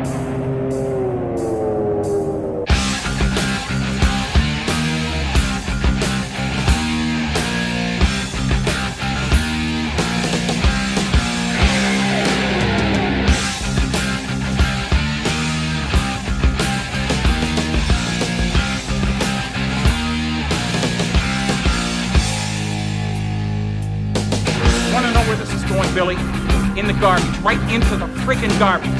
Want to know where this is going, Billy? In the garbage, right into the friggin' garbage.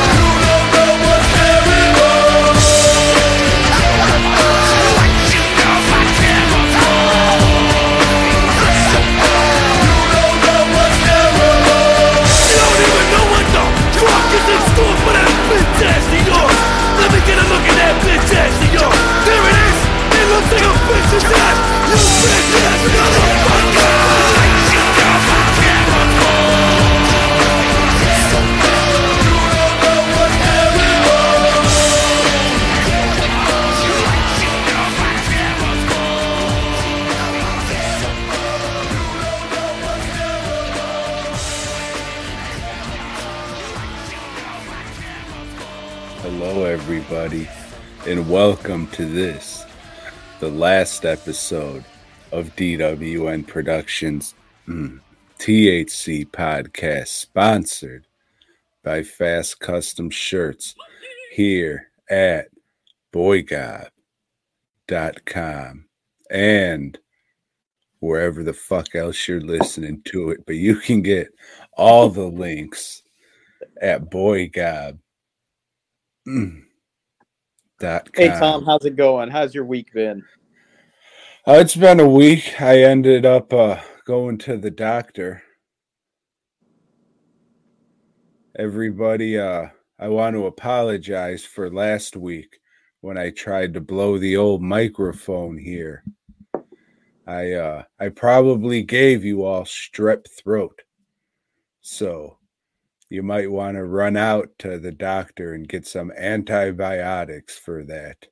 Hello, everybody, and welcome to this, the last episode of DWN Productions mm, THC podcast, sponsored by Fast Custom Shirts here at boygob.com and wherever the fuck else you're listening to it. But you can get all the links at boygob. Mm. Hey. Tom, how's it going? How's your week been? Uh, it's been a week. I ended up uh, going to the doctor. Everybody, uh, I want to apologize for last week when I tried to blow the old microphone here. I uh, I probably gave you all strep throat, so you might want to run out to the doctor and get some antibiotics for that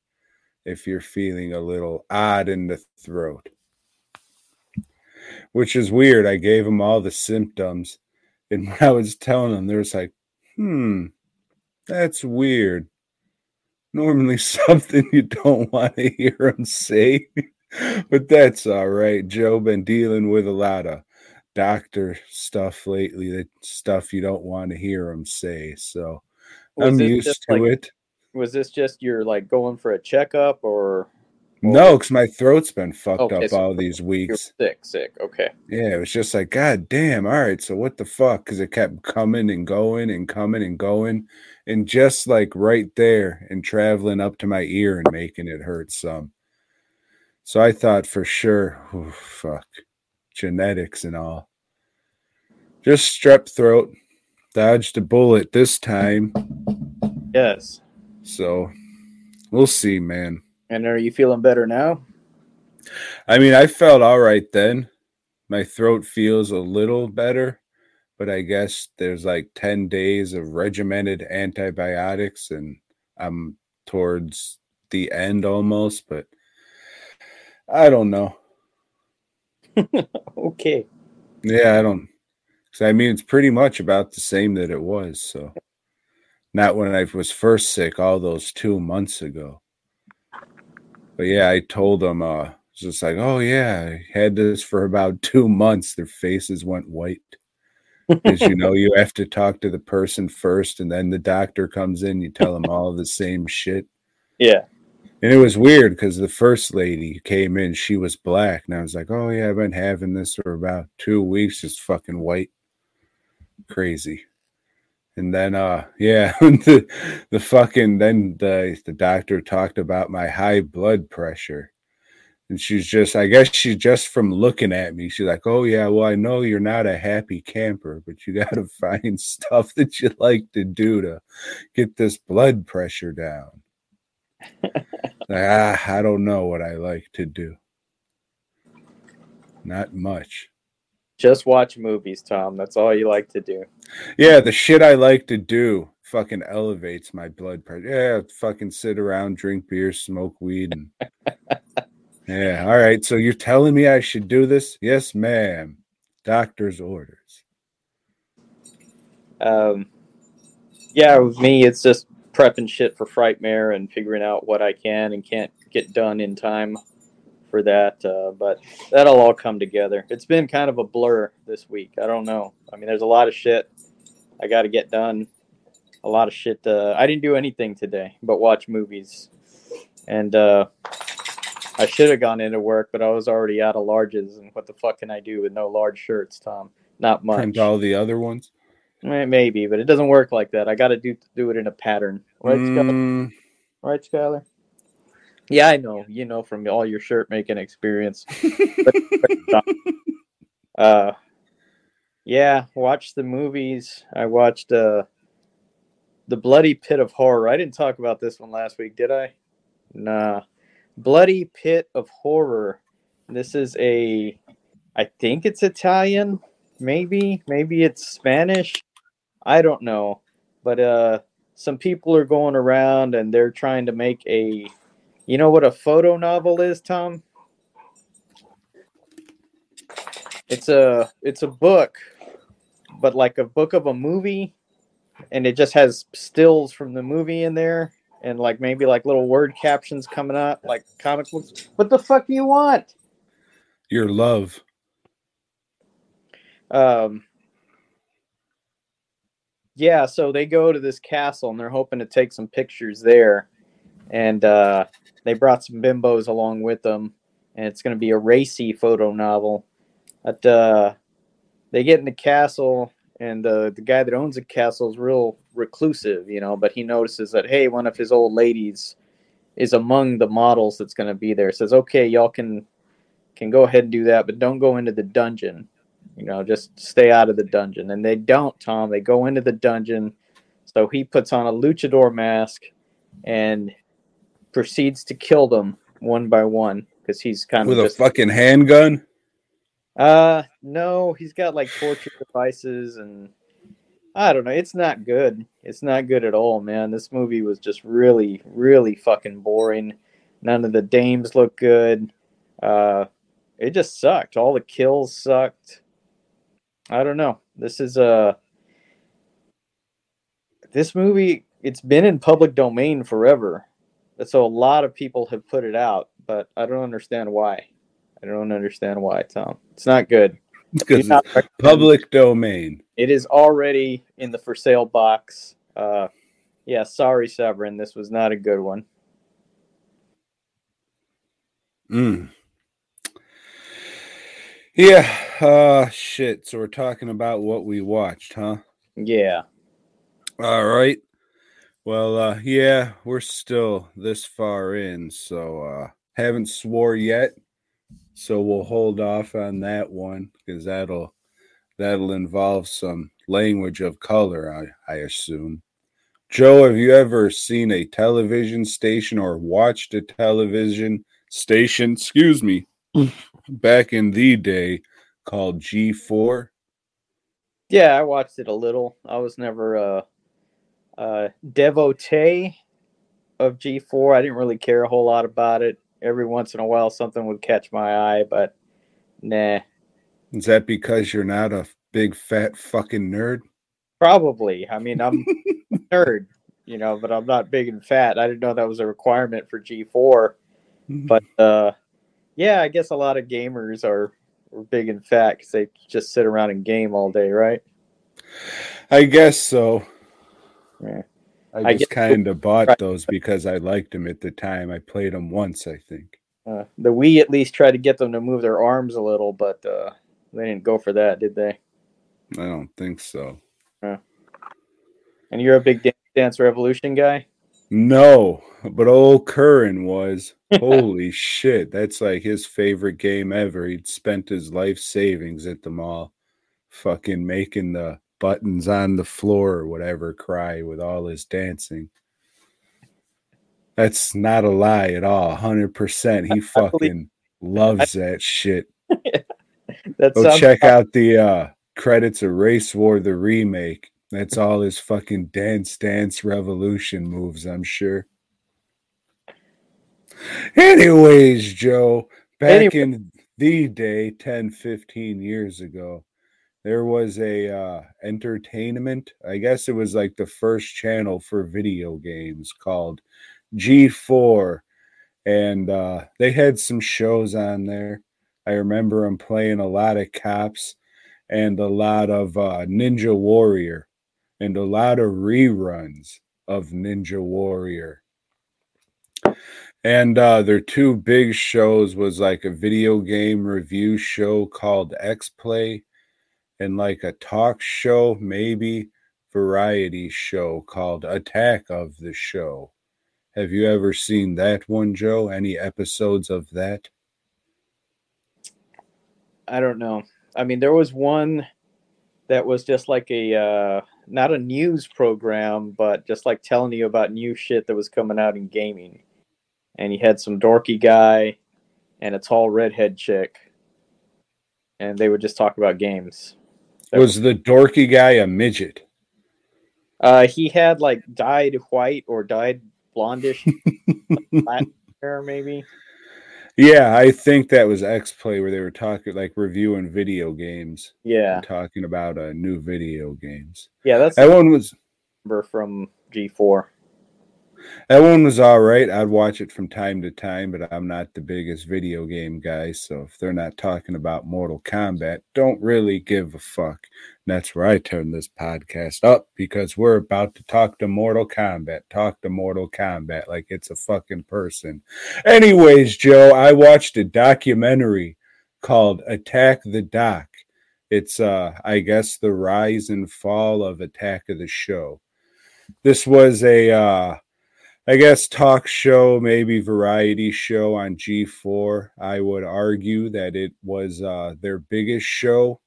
if you're feeling a little odd in the throat. Which is weird. I gave him all the symptoms, and when I was telling them, they was like, hmm, that's weird. Normally something you don't want to hear him say, but that's all right. Joe been dealing with a lot of doctor stuff lately, that stuff you don't want to hear them say. So Was I'm used to like- it. Was this just you're like going for a checkup or No, because my throat's been fucked Okay, up so all these weeks. sick? Sick. Okay. Yeah, it was just like, God damn, all right, so what the fuck? Because it kept coming and going and coming and going. And just like right there and traveling up to my ear and making it hurt some. So I thought for sure, oh, fuck, genetics and all. Just strep throat. Dodged a bullet this time. Yes. So we'll see, man. And are you feeling better now? I mean, I felt all right then. My throat feels a little better, but I guess there's like 10 days of regimented antibiotics and I'm towards the end almost, but I don't know. Okay. Yeah, I don't. I mean, it's pretty much about the same that it was. So, not when I was first sick, all those two months ago. But yeah, I told them, uh, just like, oh yeah, I had this for about two months. Their faces went white. Because you know, you have to talk to the person first, and then the doctor comes in. You tell them all the same shit. Yeah. And it was weird because the first lady came in, she was black. And I was like, oh, yeah, I've been having this for about two weeks, just fucking white. Crazy. And then, uh, yeah, the, the fucking, then the, the doctor talked about my high blood pressure. And she's just, I guess she's just from looking at me. She's like, oh, yeah, well, I know you're not a happy camper, but you got to find stuff that you like to do to get this blood pressure down. Like, ah, I don't know what I like to do. Not much. Just watch movies, Tom. That's all you like to do. Yeah, the shit I like to do fucking elevates my blood pressure. Yeah, fucking sit around, drink beer, smoke weed, and yeah. All right, so you're telling me I should do this? Yes, ma'am. Doctor's orders. Um, yeah, with me, it's just prepping shit for Frightmare and figuring out what I can and can't get done in time for that. Uh, but that'll all come together. It's been kind of a blur this week. I don't know. I mean, there's a lot of shit I got to get done. A lot of shit. Uh, I didn't do anything today but watch movies. And uh, I should have gone into work, but I was already out of larges. And what the fuck can I do with no large shirts, Tom? Not much. And all the other ones. Maybe, but it doesn't work like that. I got to do do it in a pattern, right, Skylar? Mm, Right, Skylar? Yeah, I know. You know from all your shirt making experience. uh, yeah, watch the movies. I watched uh, the Bloody Pit of Horror. I didn't talk about this one last week, did I? Nah, Bloody Pit of Horror. This is a, I think it's Italian. Maybe, maybe it's Spanish. I don't know, but uh, some people are going around and they're trying to make a you know what a photo novel is, Tom? It's a it's a book, but like a book of a movie, and it just has stills from the movie in there, and like maybe like little word captions coming up, like comic books. What the fuck do you want? your love. Um, yeah, so they go to this castle and they're hoping to take some pictures there, and uh, they brought some bimbos along with them, and it's going to be a racy photo novel. But uh, they get in the castle, and uh, the guy that owns the castle is real reclusive, you know. But he notices that hey, one of his old ladies is among the models that's going to be there. Says, okay, y'all can can go ahead and do that, but don't go into the dungeon. You know, just stay out of the dungeon. And they don't, Tom. They go into the dungeon. So he puts on a luchador mask and proceeds to kill them one by one because he's kind With of with a fucking handgun? uh no, he's got like torture devices and I don't know. It's not good. It's not good at all, man. This movie was just really, really fucking boring. None of the dames look good. Uh it just sucked. All the kills sucked. I don't know. This is uh this movie it's been in public domain forever. So a lot of people have put it out, but I don't understand why. I don't understand why, Tom. It's not good. Because Do not it's public domain. It is already in the for sale box. Uh, yeah, sorry, Severin. This was not a good one. Mm. Yeah. Uh shit. So we're talking about what we watched, huh? Yeah. All right. Well, uh yeah, we're still this far in, so uh haven't swore yet. So we'll hold off on that one because that'll that'll involve some language of color, I, I assume. Joe, have you ever seen a television station or watched a television station, excuse me, back in the day called G4? Yeah, I watched it a little. I was never a, a devotee of G4. I didn't really care a whole lot about it. Every once in a while, something would catch my eye, but nah. Is that because you're not a big fat fucking nerd? Probably. I mean, I'm nerd, you know, but I'm not big and fat. I didn't know that was a requirement for G4. Mm-hmm. But uh, yeah, I guess a lot of gamers are, are big and fat because they just sit around and game all day, right? I guess so. Yeah. I I just kind of bought Right. those because I liked them at the time. I played them once, I think. Uh, the Wii at least tried to get them to move their arms a little, but uh, they didn't go for that, did they? I don't think so. And you're a big Dance Dance Revolution guy? No, but old Curran was. Holy shit. That's like his favorite game ever. He'd spent his life savings at the mall fucking making the buttons on the floor or whatever cry with all his dancing. That's not a lie at all. 100%. He fucking loves that shit. That Go check out the uh, credits of Race War, the remake. That's all his fucking dance, dance revolution moves, I'm sure. Anyways, Joe, back Anyway. in the day, 10, 15 years ago, there was a uh, entertainment. I guess it was like the first channel for video games called G4. And uh, they had some shows on there. I remember them playing a lot of cops and a lot of uh, Ninja Warrior and a lot of reruns of Ninja Warrior. And uh, their two big shows was like a video game review show called X Play and like a talk show, maybe variety show called Attack of the Show. Have you ever seen that one, Joe? Any episodes of that? I don't know. I mean, there was one that was just like a uh, not a news program, but just like telling you about new shit that was coming out in gaming. And he had some dorky guy and a tall redhead chick, and they would just talk about games. Was the dorky guy a midget? Uh, he had like dyed white or dyed blondish black hair, maybe. Yeah, I think that was X Play where they were talking like reviewing video games. Yeah, talking about uh, new video games. yeah, that's That one was number from G4. That one was all right. I'd watch it from time to time, but I'm not the biggest video game guy, so if they're not talking about Mortal Kombat, don't really give a fuck. And that's where I turn this podcast up because we're about to talk to Mortal Kombat. Talk to Mortal Kombat like it's a fucking person. Anyways, Joe, I watched a documentary called Attack the Doc. It's uh I guess the rise and fall of Attack of the Show. This was a uh I guess talk show, maybe variety show on G4. I would argue that it was uh their biggest show.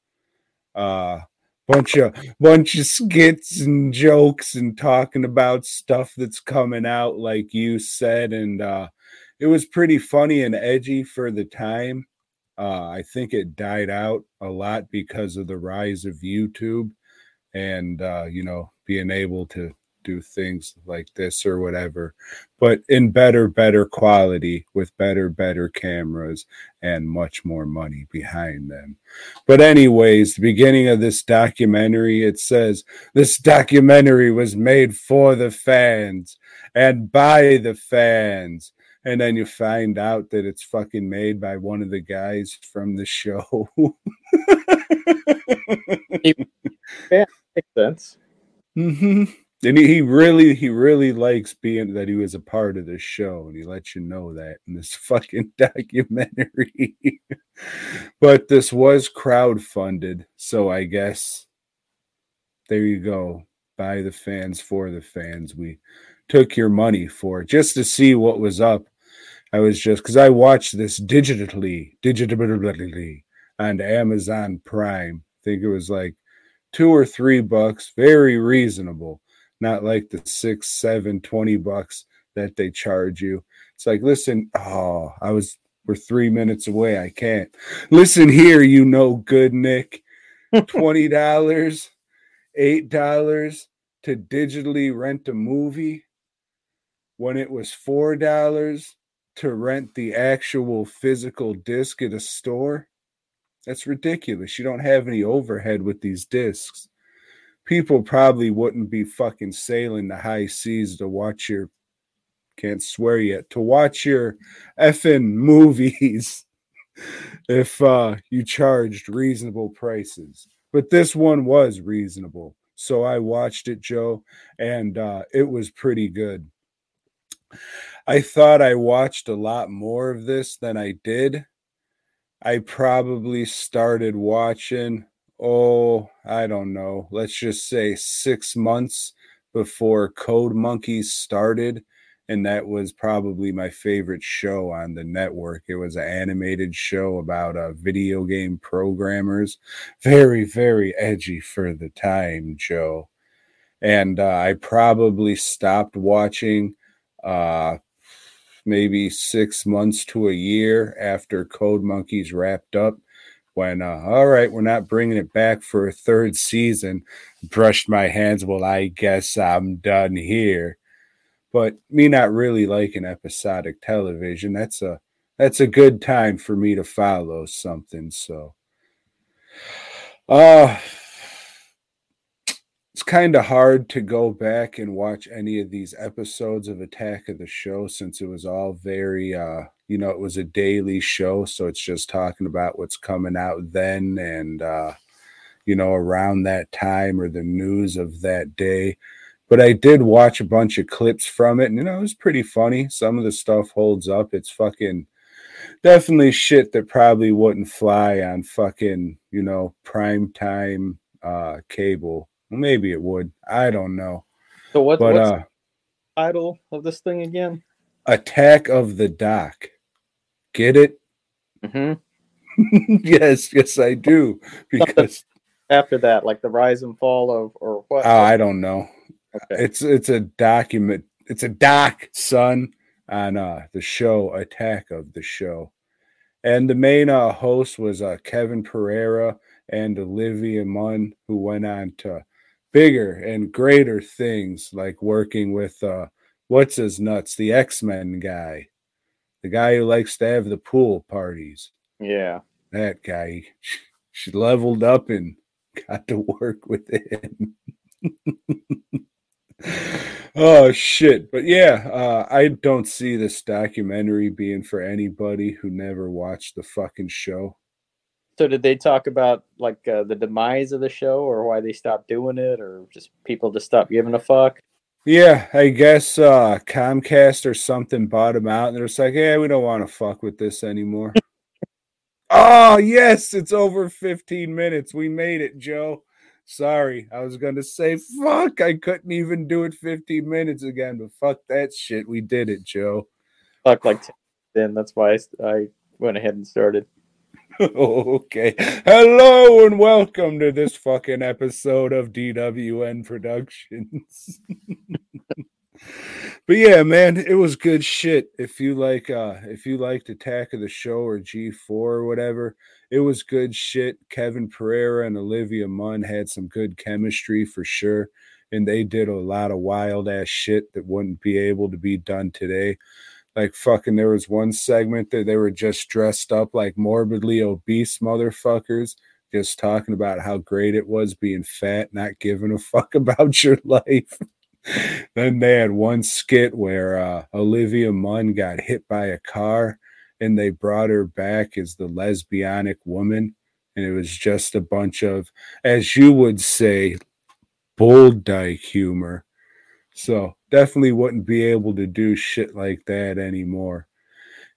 Uh bunch of bunch of skits and jokes and talking about stuff that's coming out like you said and uh it was pretty funny and edgy for the time. Uh I think it died out a lot because of the rise of YouTube and uh you know being able to do things like this or whatever but in better better quality with better better cameras and much more money behind them. But anyways the beginning of this documentary it says this documentary was made for the fans and by the fans. And then you find out that it's fucking made by one of the guys from the show. Yeah, Makes sense. hmm And he, really, he really likes being that he was a part of this show, and he lets you know that in this fucking documentary. but this was crowdfunded, so I guess there you go. By the fans for the fans. We took your money for it just to see what was up. I was just because I watched this digitally, digitally on Amazon Prime. I think it was like two or three bucks, very reasonable not like the six, seven, twenty bucks that they charge you. It's like, listen, oh, I was we're three minutes away. I can't. Listen here, you know good Nick. Twenty dollars, eight dollars to digitally rent a movie when it was four dollars to rent the actual physical disc at a store. That's ridiculous. You don't have any overhead with these discs people probably wouldn't be fucking sailing the high seas to watch your can't swear yet to watch your effing movies if uh you charged reasonable prices. But this one was reasonable. So i watched it joe and uh it was pretty good. I thought i watched a lot more of this than i did. I probably started watching oh, I don't know, let's just say six months before Code Monkeys started. And that was probably my favorite show on the network. It was an animated show about uh, video game programmers. Very, very edgy for the time, Joe. And uh, I probably stopped watching uh, maybe six months to a year after Code Monkeys wrapped up when uh all right we're not bringing it back for a third season. Brushed my hands well i guess i'm done here. But me not really liking episodic television that's a that's a good time for me to follow something so. Uh it's kind of hard to go back and watch any of these episodes of attack of the show since it was all very uh you know it was a daily show so it's just talking about what's coming out then and uh you know around that time or the news of that day. But i did watch a bunch of clips from it and you know it was pretty funny. Some of the stuff holds up. It's fucking definitely shit that probably wouldn't fly on fucking you know prime time uh cable maybe it would. I don't know. So what, but what's uh the title of this thing again? attack of the doc get it? Hmm yes yes i do because After that, like the rise and fall of, or what? oh, i don't know. Okay. it's it's a document it's a doc son on uh the show attack of the show. And the main uh host was uh kevin pereira and olivia munn who went on to bigger and greater things like working with uh what's his nuts the x-men guy the guy who likes to have the pool parties. Yeah. that guy she leveled up and got to work with him. Oh shit. But yeah uh, i don't see this documentary being for anybody who never watched the fucking show So did they talk about like uh, the demise of the show, or why they stopped doing it, or just people just stopped giving a fuck? yeah i guess uh comcast or something bought them out and they're just like yeah we don't want to fuck with this anymore. Oh yes it's over 15 minutes. We made it joe. Sorry i was gonna say fuck i couldn't even do it 15 minutes again but fuck that shit. We did it joe. Fuck like then that's why I, I went ahead and started. okay. Hello and welcome to this fucking episode of dwn productions. But yeah man it was good shit. If you like uh if you liked attack of the show or g4 or whatever it was good shit. Kevin pereira and olivia munn had some good chemistry for sure and they did a lot of wild ass shit that wouldn't be able to be done today like fucking there was one segment that they were just dressed up like morbidly obese motherfuckers just talking about how great it was being fat not giving a fuck about your life. Then they had one skit where uh, olivia munn got hit by a car and they brought her back as the lesbianic woman and it was just a bunch of as you would say bull dyke humor. So definitely wouldn't be able to do shit like that anymore.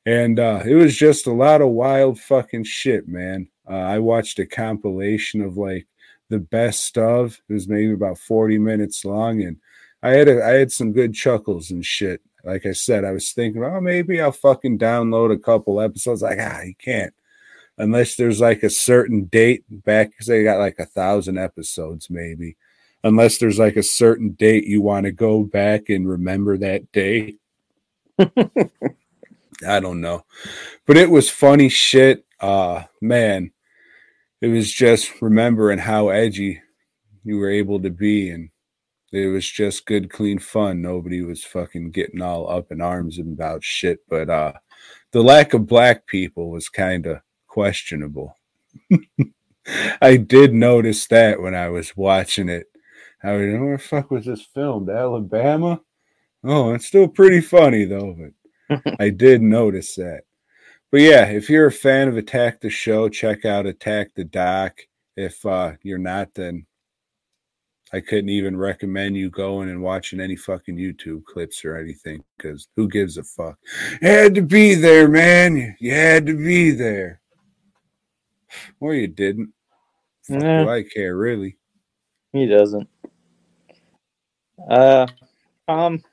And uh, it was just a lot of wild fucking shit, man. Uh, I watched a compilation of like the best of. It was maybe about 40 minutes long, and I had a, I had some good chuckles and shit. Like I said, I was thinking, oh, maybe I'll fucking download a couple episodes. Like, ah, you can't unless there's like a certain date back because they got like a thousand episodes, maybe unless there's like a certain date you want to go back and remember that day. I don't know. But it was funny shit. Uh man, it was just remembering how edgy you were able to be and it was just good clean fun. Nobody was fucking getting all up in arms about shit, but uh the lack of black people was kind of questionable. I did notice that when I was watching it. I was, where the fuck was this filmed? Alabama? Oh, it's still pretty funny though, but I did notice that. But yeah, if you're a fan of Attack the Show, check out Attack the Doc. If uh, you're not, then I couldn't even recommend you going and watching any fucking YouTube clips or anything because who gives a fuck? You had to be there, man. You had to be there. Or you didn't. Nah. do I care, really? He doesn't. Uh, um,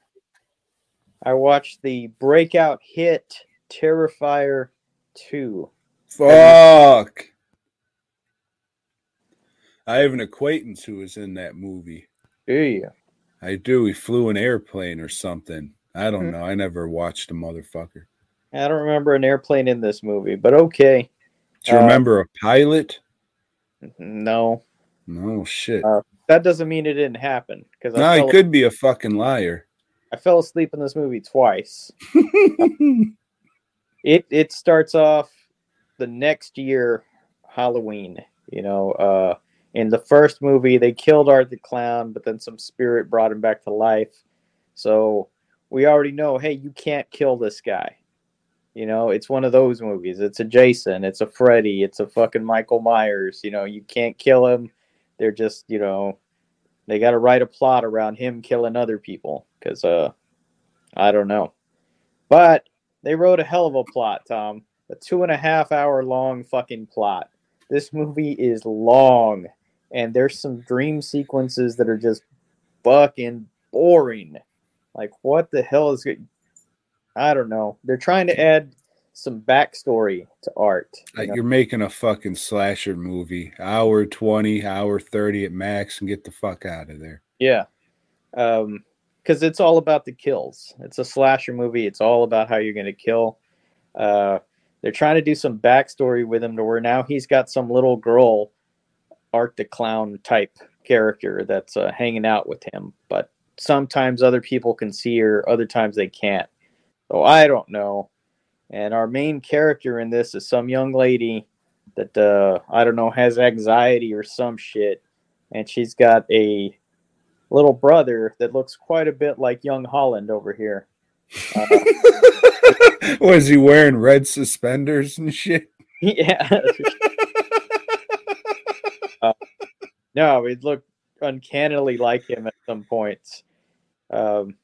I watched the breakout hit Terrifier 2. Fuck. I have an acquaintance who was in that movie. Do you? I do. He flew an airplane or something. I don't Hmm. know. I never watched a motherfucker. I don't remember an airplane in this movie, but okay. Do you Uh, remember a pilot? No, No shit. Uh, that doesn't mean it didn't happen because no, I, he fell- could be a fucking liar. I fell asleep in this movie twice. it it starts off the next year halloween you know uh in the first movie they killed art the clown but then some spirit brought him back to life so we already know hey you can't kill this guy you know it's one of those movies it's a jason it's a freddy it's a fucking michael myers you know you can't kill him they're just you know they got to write a plot around him killing other people because uh i don't know but they wrote a hell of a plot, Tom. A two and a half hour long fucking plot. This movie is long, and there's some dream sequences that are just fucking boring. Like, what the hell is it? I don't know. They're trying to add some backstory to art. you Like know? you're making a fucking slasher movie, hour twenty, hour thirty at max, and get the fuck out of there. Yeah. Um, because it's all about the kills. It's a slasher movie. It's all about how you're going to kill. Uh, they're trying to do some backstory with him to where now he's got some little girl, Art the Clown type character that's uh, hanging out with him. But sometimes other people can see her, other times they can't. So I don't know. And our main character in this is some young lady that uh, I don't know has anxiety or some shit, and she's got a little brother that looks quite a bit like young Holland over here. Uh, Was he wearing red suspenders and shit? yeah. Uh, no, it looked uncannily like him at some points. Um,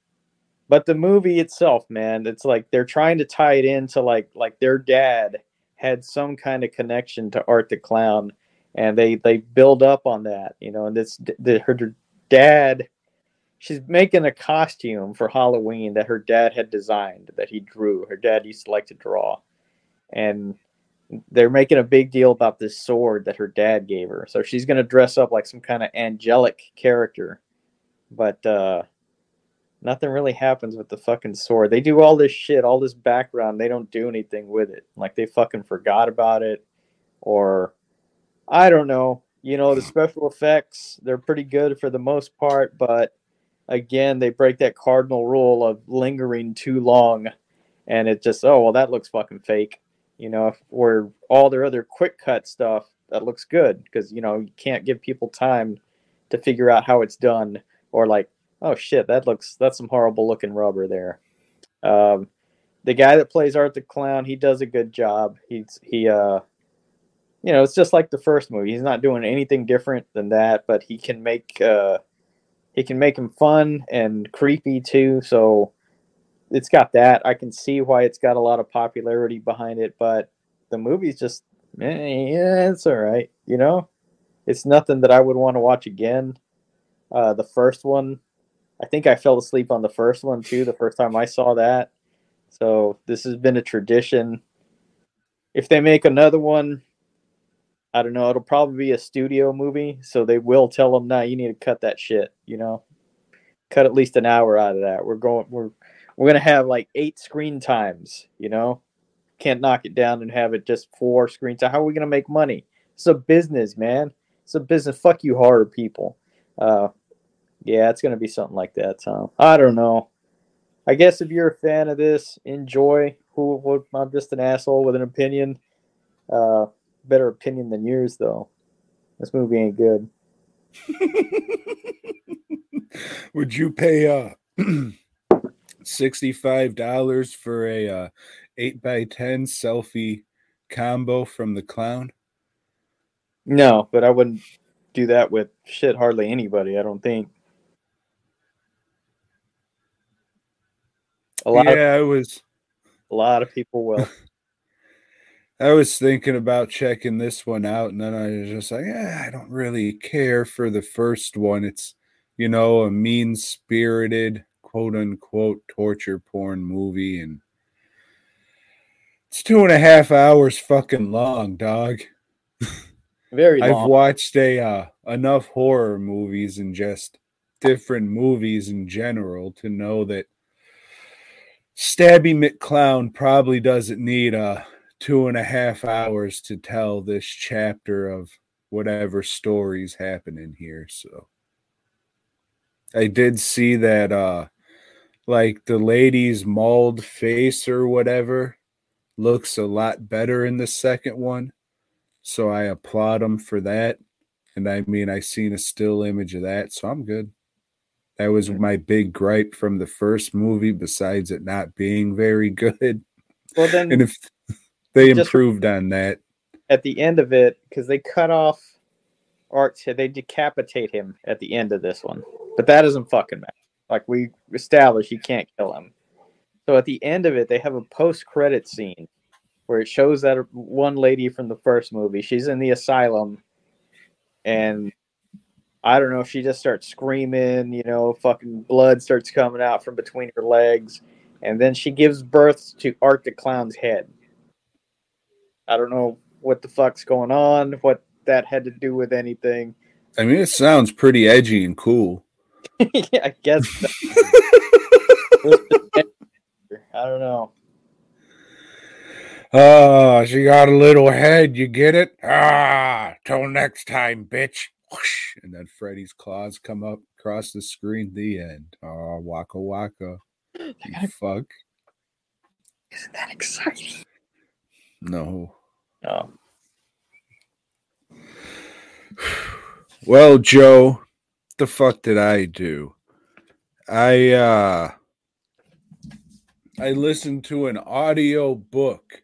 but the movie itself, man, it's like they're trying to tie it into like like their dad had some kind of connection to Art the Clown, and they they build up on that, you know. And this the, her dad, she's making a costume for Halloween that her dad had designed that he drew. Her dad used to like to draw, and they're making a big deal about this sword that her dad gave her. So she's gonna dress up like some kind of angelic character, but uh, nothing really happens with the fucking sword. They do all this shit, all this background. They don't do anything with it. Like they fucking forgot about it, or I don't know. You know, the special effects they're pretty good for the most part, but again, they break that cardinal rule of lingering too long, and it just oh well that looks fucking fake you know, or all their other quick cut stuff that looks good because you know you can't give people time to figure out how it's done or like oh shit that looks that's some horrible looking rubber there um the guy that plays art the clown he does a good job he's he uh you know it's just like the first movie he's not doing anything different than that but he can make uh he can make him fun and creepy too so it's got that. I can see why it's got a lot of popularity behind it, but the movie's just, eh, yeah, it's all right. You know, it's nothing that I would want to watch again. Uh, the first one, I think I fell asleep on the first one too. The first time I saw that, so this has been a tradition. If they make another one, I don't know. It'll probably be a studio movie, so they will tell them, "Nah, you need to cut that shit." You know, cut at least an hour out of that. We're going. We're we're gonna have like eight screen times. You know, can't knock it down and have it just four screen time. How are we gonna make money? It's a business, man. It's a business. Fuck you, horror people. Uh, yeah, it's gonna be something like that, Tom. I don't know. I guess if you're a fan of this, enjoy. Who? I'm just an asshole with an opinion. Uh, better opinion than yours, though. This movie ain't good. Would you pay uh sixty-five dollars for a uh, eight by ten selfie combo from the clown? No, but I wouldn't do that with shit hardly anybody. I don't think. A lot, of, yeah, I was a lot of people will. I was thinking about checking this one out, and then I was just like, yeah, I don't really care for the first one. It's you know a mean spirited quote unquote torture porn movie, and it's two and a half hours fucking long, dog. Very I've watched a uh, enough horror movies and just different movies in general to know that Stabby McClown probably doesn't need uh two and a half hours to tell this chapter of whatever story's happening here. So I did see that uh like the lady's mauled face or whatever looks a lot better in the second one. So I applaud them for that. And I mean I seen a still image of that, so I'm good. That was my big gripe from the first movie, besides it not being very good. Well, then And if they improved on that, at the end of it, because they cut off Art's head, they decapitate him at the end of this one. But that doesn't fucking matter. Like we established, you can't kill him. So at the end of it, they have a post-credit scene where it shows that one lady from the first movie. She's in the asylum, and I don't know. If she just starts screaming. You know, fucking blood starts coming out from between her legs, and then she gives birth to Art the Clown's head. I don't know what the fuck's going on, what that had to do with anything. I mean, it sounds pretty edgy and cool. yeah, I guess. I don't know. Oh, she got a little head. You get it? Ah, till next time, bitch. Whoosh, and then Freddy's claws come up across the screen. The end. Oh, waka waka. You fuck. Isn't that exciting? No. No. Well, Joe, the fuck did I do? I uh I listened to an audio book.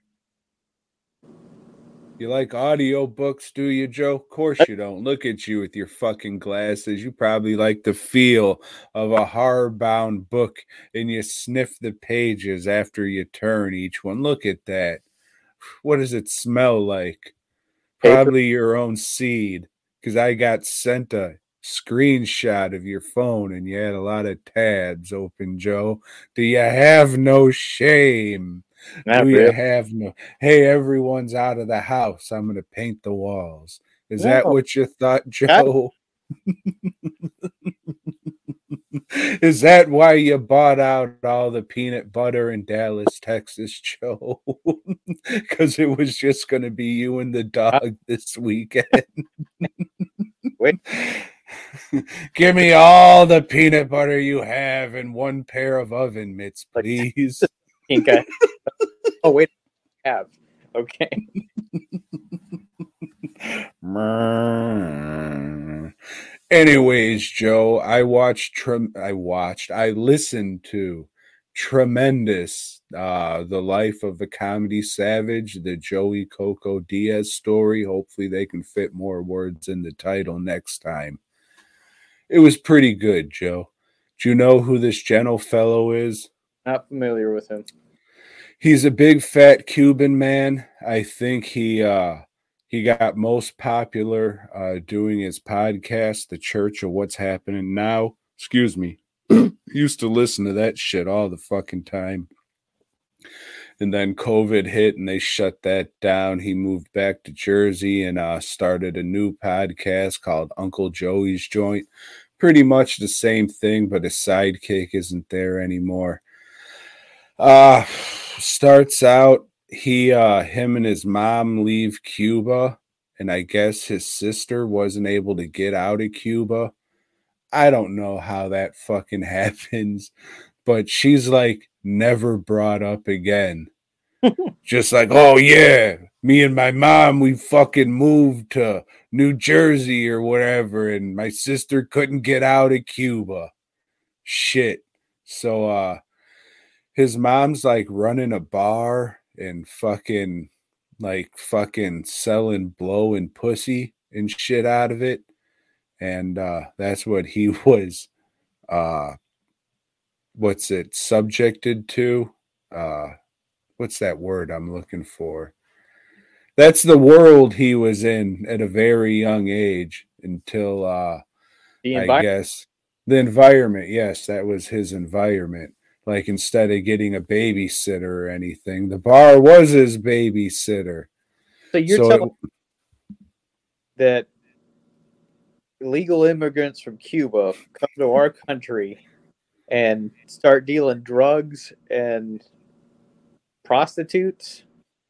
You like audio books, do you, Joe? Of course you don't. Look at you with your fucking glasses. You probably like the feel of a hardbound book and you sniff the pages after you turn each one. Look at that. What does it smell like? Probably your own seed because I got sent a screenshot of your phone and you had a lot of tabs open, Joe. Do you have no shame? Not you really. have no? Hey, everyone's out of the house. I'm going to paint the walls. Is that what you thought, Joe? Is that why you bought out all the peanut butter in Dallas, Texas, Joe? Because it was just going to be you and the uh dog this weekend. Wait. Give me all the peanut butter you have and one pair of oven mitts, please. Pink eye. oh wait, I have. Okay. Anyways, Joe, I watched I watched I listened to tremendous uh the life of the comedy savage, the Joey Coco Diaz story. Hopefully they can fit more words in the title next time. It was pretty good, Joe. Do you know who this gentle fellow is? Not familiar with him. He's a big fat Cuban man. I think he uh he got most popular uh doing his podcast, The Church of What's Happening Now. Excuse me. Used to listen to that shit all the fucking time. And then COVID hit and they shut that down. He moved back to Jersey and uh started a new podcast called Uncle Joey's Joint. Pretty much the same thing, but his sidekick isn't there anymore. Uh starts out he uh him and his mom leave Cuba and I guess his sister wasn't able to get out of Cuba. I don't know how that fucking happens, but she's like never brought up again. Just like, oh yeah, me and my mom, we fucking moved to New Jersey or whatever, and my sister couldn't get out of Cuba. Shit. So uh his mom's like running a bar and fucking like fucking selling blow and pussy and shit out of it and uh that's what he was uh what's it subjected to uh what's that word i'm looking for that's the world he was in at a very young age until uh The I guess the environment. Yes, that was his environment. Like instead of getting a babysitter or anything, the bar was his babysitter. So you're So telling me that illegal immigrants from Cuba come to our country and start dealing drugs and prostitutes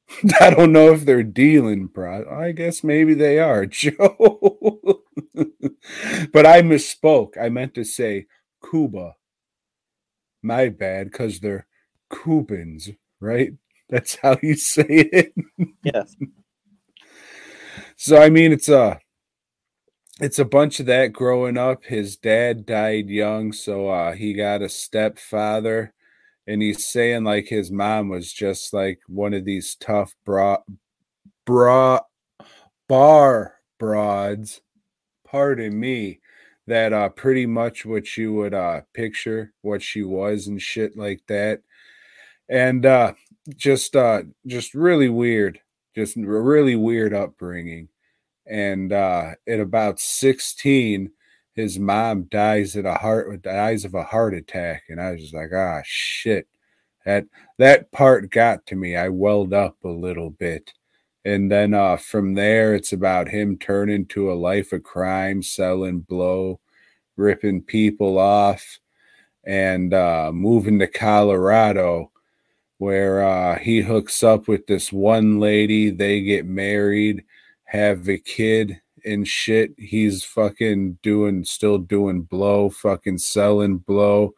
I don't know if they're dealing pro. I guess maybe they are, Joe. but I misspoke. I meant to say Cuba. My bad, because they're Cubans, right? That's how you say it. Yes. So I mean, it's a it's a bunch of that growing up. His dad died young, so uh, he got a stepfather, and he's saying like his mom was just like one of these tough bra bra bar broads. Pardon me. That uh pretty much what you would uh picture what she was and shit like that. And uh just uh just really weird. Just really weird upbringing and uh, at about 16 his mom dies at a heart dies of a heart attack and i was just like ah shit that that part got to me i welled up a little bit and then uh, from there it's about him turning to a life of crime selling blow ripping people off and uh, moving to colorado where uh, he hooks up with this one lady. They get married have a kid and shit. He's fucking doing, still doing blow, fucking selling blow.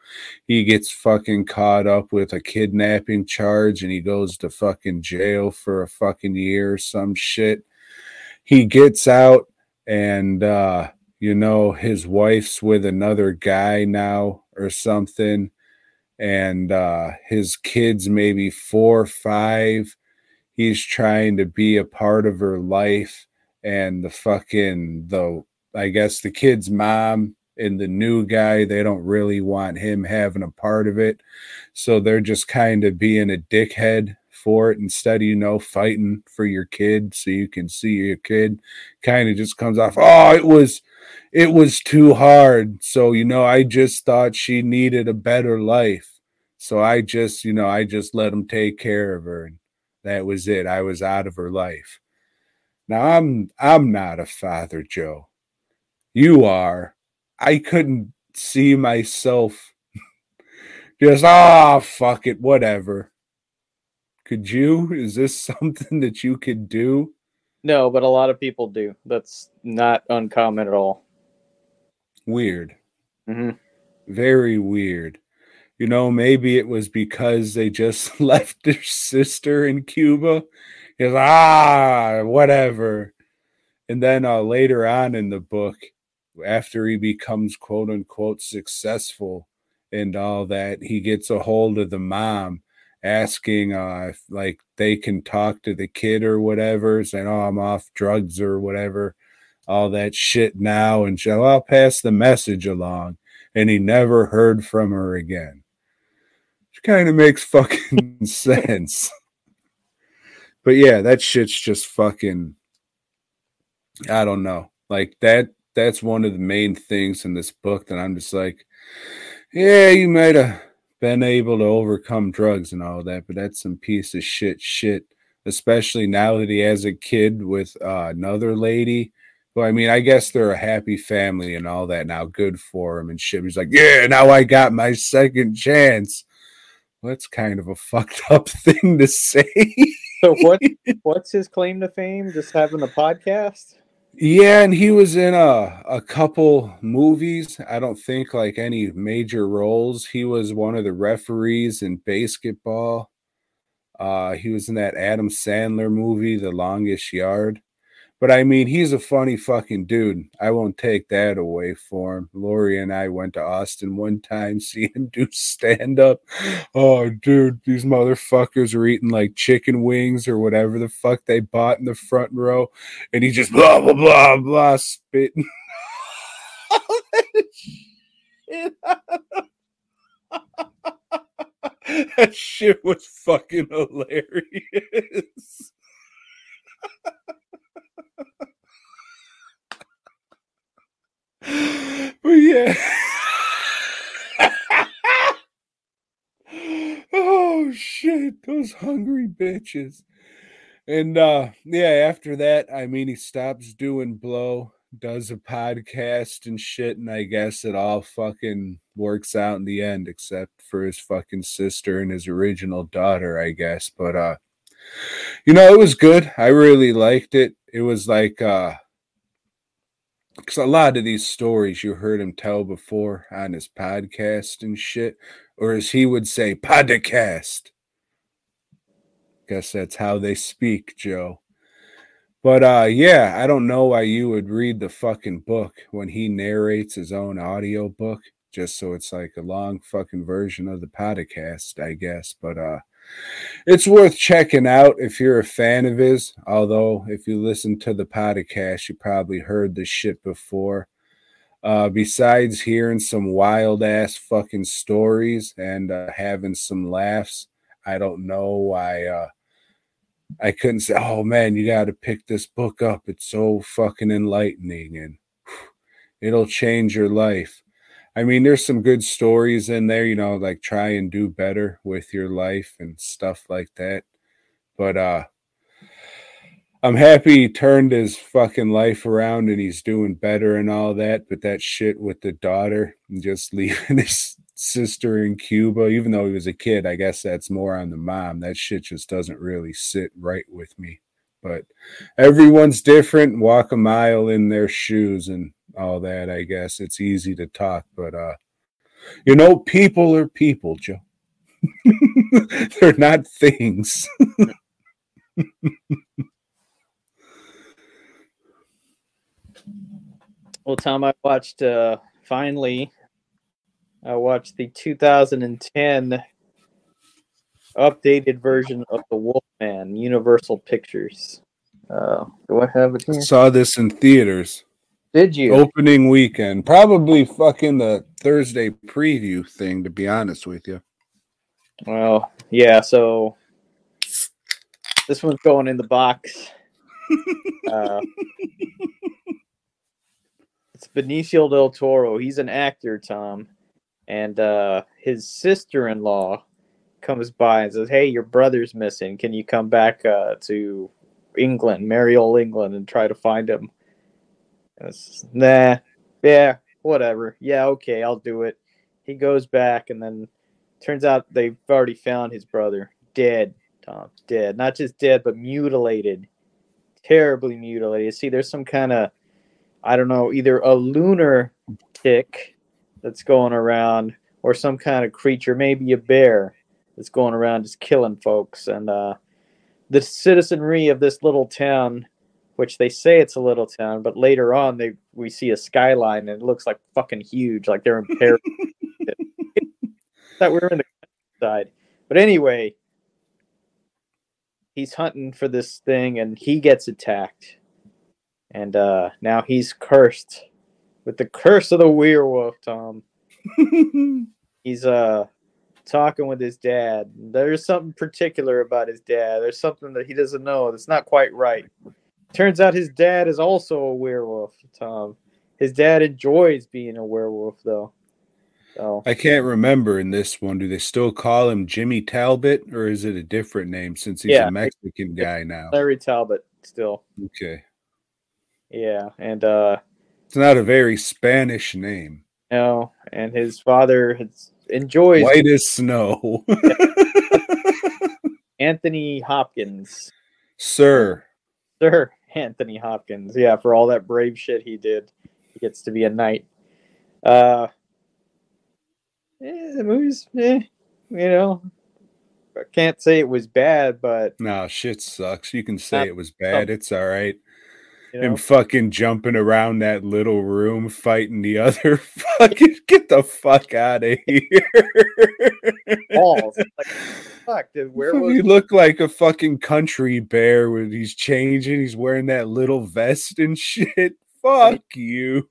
He gets fucking caught up with a kidnapping charge and he goes to fucking jail for a fucking year or some shit. He gets out and, uh, you know, his wife's with another guy now or something. And, uh, his kids, maybe four or five he's trying to be a part of her life and the fucking the i guess the kid's mom and the new guy they don't really want him having a part of it so they're just kind of being a dickhead for it instead of you know fighting for your kid so you can see your kid kind of just comes off oh it was it was too hard so you know i just thought she needed a better life so i just you know i just let him take care of her and that was it. I was out of her life. Now I'm I'm not a father, Joe. You are. I couldn't see myself just ah oh, fuck it, whatever. Could you? Is this something that you could do? No, but a lot of people do. That's not uncommon at all. Weird. Mm-hmm. Very weird you know, maybe it was because they just left their sister in Cuba. He's ah, whatever. And then uh, later on in the book, after he becomes quote unquote successful and all that, he gets a hold of the mom asking uh, if like they can talk to the kid or whatever, saying, Oh, I'm off drugs or whatever, all that shit now. And so I'll pass the message along. And he never heard from her again Which kind of makes fucking sense. But yeah, that shit's just fucking I don't know. Like that that's one of the main things in this book that I'm just like, yeah, you might have been able to overcome drugs and all that, but that's some piece of shit shit. Especially now that he has a kid with uh, another lady. Well, I mean, I guess they're a happy family and all that now. Good for him and shit. He's like, yeah, now I got my second chance that's kind of a fucked up thing to say. So what what's his claim to fame? Just having a podcast? Yeah, and he was in a a couple movies. I don't think like any major roles. He was one of the referees in BASEketball. Uh he was in that Adam Sandler movie, The Longest Yard. But I mean, he's a funny fucking dude. I won't take that away for him. Lori and I went to Austin one time, see him do stand up. Oh, dude, these motherfuckers are eating like chicken wings or whatever the fuck they bought in the front row. And he just blah, blah, blah, blah, spitting. that shit was fucking hilarious. But yeah. oh shit, those hungry bitches. And uh yeah, after that, I mean he stops doing blow, does a podcast and shit, and I guess it all fucking works out in the end, except for his fucking sister and his original daughter, I guess. But uh you know, it was good. I really liked it. It was like uh because a lot of these stories you heard him tell before on his podcast and shit, or as he would say, podcast. Guess that's how they speak, Joe. But uh yeah, I don't know why you would read the fucking book when he narrates his own audio book, just so it's like a long fucking version of the podcast, I guess. But uh it's worth checking out if you're a fan of his. Although, if you listen to the podcast, you probably heard this shit before. Uh, besides hearing some wild ass fucking stories and uh, having some laughs, I don't know why uh, I couldn't say, "Oh man, you got to pick this book up. It's so fucking enlightening and whew, it'll change your life." I mean, there's some good stories in there, you know, like try and do better with your life and stuff like that. But uh I'm happy he turned his fucking life around and he's doing better and all that. But that shit with the daughter and just leaving his sister in Cuba, even though he was a kid, I guess that's more on the mom. That shit just doesn't really sit right with me. But everyone's different. Walk a mile in their shoes and all that. I guess it's easy to talk, but uh, you know, people are people, Joe. They're not things. Well, Tom, I watched uh, finally. I watched the 2010 updated version of the Wolfman, Universal Pictures. Uh, do I have it here? Saw this in theaters Did you? opening weekend. Probably fucking the Thursday preview thing, to be honest with you. Well, yeah. So this one's going in the box. uh, it's Benicio del Toro. He's an actor, Tom, and uh, his sister-in-law comes by and says, "Hey, your brother's missing. Can you come back uh, to England, merry old England, and try to find him?" And nah, yeah, whatever. Yeah, okay, I'll do it. He goes back, and then turns out they've already found his brother dead. Tom, dead. Not just dead, but mutilated, terribly mutilated. See, there's some kind of, I don't know, either a lunar tick that's going around, or some kind of creature, maybe a bear that's going around just killing folks. And uh, the citizenry of this little town, which they say it's a little town, but later on they we see a skyline and it looks like fucking huge, like they're in Paris. that we were in the countryside. But anyway, he's hunting for this thing and he gets attacked. And uh now he's cursed with the curse of the werewolf, Tom. He's uh talking with his dad. There's something particular about his dad. There's something that he doesn't know that's not quite right. Turns out his dad is also a werewolf, Tom. His dad enjoys being a werewolf though. So I can't remember in this one. Do they still call him Jimmy Talbot, or is it a different name since he's Yeah. a Mexican guy now? Larry Talbot still. Okay, Yeah. And uh it's not a very Spanish name. no, and his father has enjoys White as snow, Anthony Hopkins. sir. Sir Anthony Hopkins. Yeah, for all that brave shit he did. He gets to be a knight. Uh eh, the movie's eh, you know. I can't say it was bad, but No, shit sucks. You can say it was bad. It's all right. You know, Him fucking jumping around that little room, fighting the other. Fucking get the fuck out of here. balls. Like, fuck, dude, where was you look like a fucking country bear when he's changing. He's wearing that little vest and shit. Fuck you.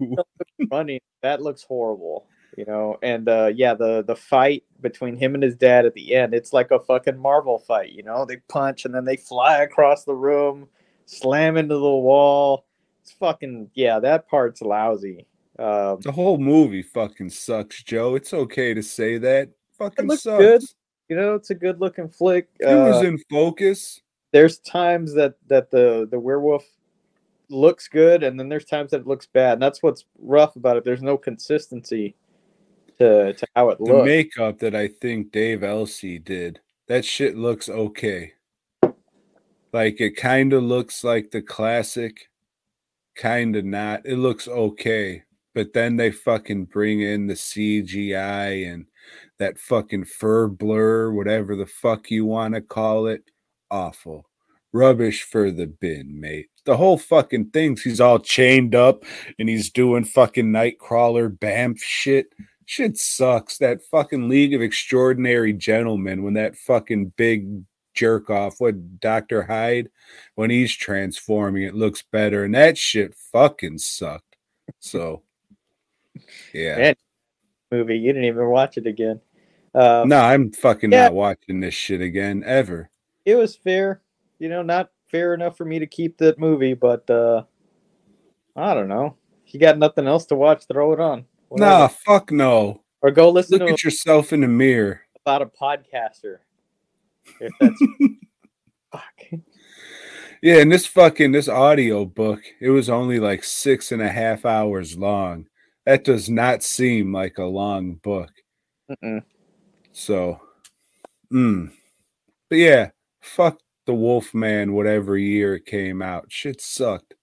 funny? That looks horrible. You know, and uh yeah, the the fight between him and his dad at the end, it's like a fucking Marvel fight, you know? They punch and then they fly across the room, slam into the wall. It's fucking yeah, that part's lousy. Um The whole movie fucking sucks, Joe. It's okay to say that. Fucking looks sucks. good. you know, it's a good looking flick. It was Uh, in focus. there's times that that the the werewolf looks good and then there's times that it looks bad. And that's what's rough about it. There's no consistency to to how it The looks. The makeup that I think Dave Elsey did. That shit looks okay. Like it kind of looks like the classic, kind of not. It looks okay, but then they fucking bring in the CGI and that fucking fur blur, whatever the fuck you want to call it. Awful. Rubbish for the bin, mate. The whole fucking thing, he's all chained up and he's doing fucking Nightcrawler Bamf shit. Shit sucks. That fucking League of Extraordinary Gentlemen, when that fucking big jerk off, what Dr. Hyde, when he's transforming, it looks better. And that shit fucking sucked. So, yeah. Man, movie. You didn't even watch it again. Uh, No, I'm fucking Yeah. not watching this shit again ever. It was fair. You know, not fair enough for me to keep that movie, but uh, I don't know. If you got nothing else to watch, throw it on. Whatever. Nah, fuck no. Or go listen Look to at yourself in the mirror. about a podcaster. If that's fuck. Yeah, and this fucking this audio book, it was only like six and a half hours long. That does not seem like a long book. Mm-mm. So, mm. but yeah, fuck the Wolfman, whatever year it came out. Shit sucked.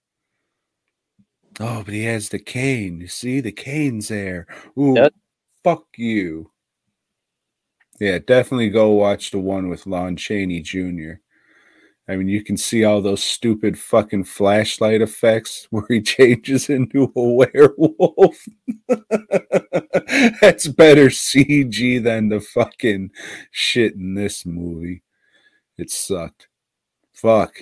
Oh, but he has the cane. You see, the cane's there. Ooh, Yep. fuck you. Yeah, definitely go watch the one with Lon Chaney Jr. I mean, you can see all those stupid fucking flashlight effects where he changes into a werewolf. That's better CG than the fucking shit in this movie. It sucked. Fuck.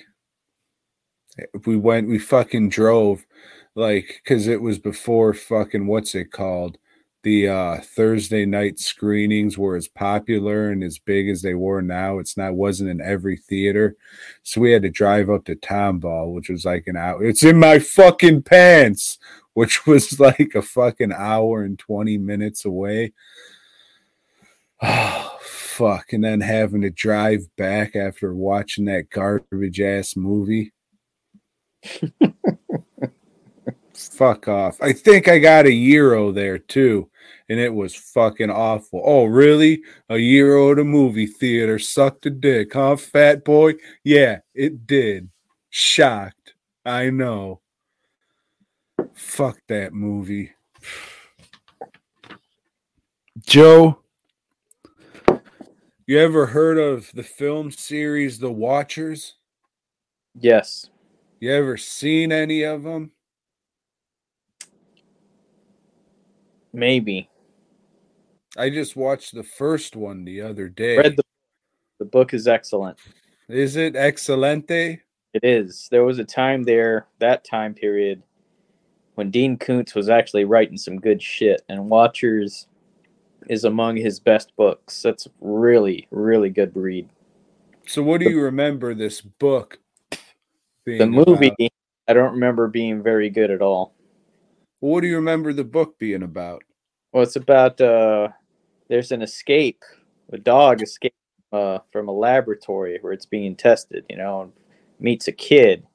We went, we fucking drove, like, because it was before fucking, what's it called? The uh, Thursday night screenings were as popular and as big as they were now. It's not, wasn't in every theater. So we had to drive up to Tomball, which was like an hour. It's in my fucking pants, which was like a fucking hour and 20 minutes away. Oh, fuck. And then having to drive back after watching that garbage ass movie. Fuck off. I think I got a Euro there too, and it was fucking awful. Oh, really? A Euro at a movie theater sucked a dick, huh, fat boy? Yeah, it did. Shocked. I know. Fuck that movie. Joe, you ever heard of the film series The Watchers? Yes. You ever seen any of them? Maybe. I just watched the first one the other day. Read the the book is excellent. Is it excelente? It is. There was a time there, that time period, when Dean Koontz was actually writing some good shit, and Watchers is among his best books. That's really, really good read. So, what do you remember this book? Being The movie, about? I don't remember being very good at all. What do you remember the book being about? Well, it's about uh, there's an escape, a dog escape uh, from a laboratory where it's being tested, you know, and meets a kid,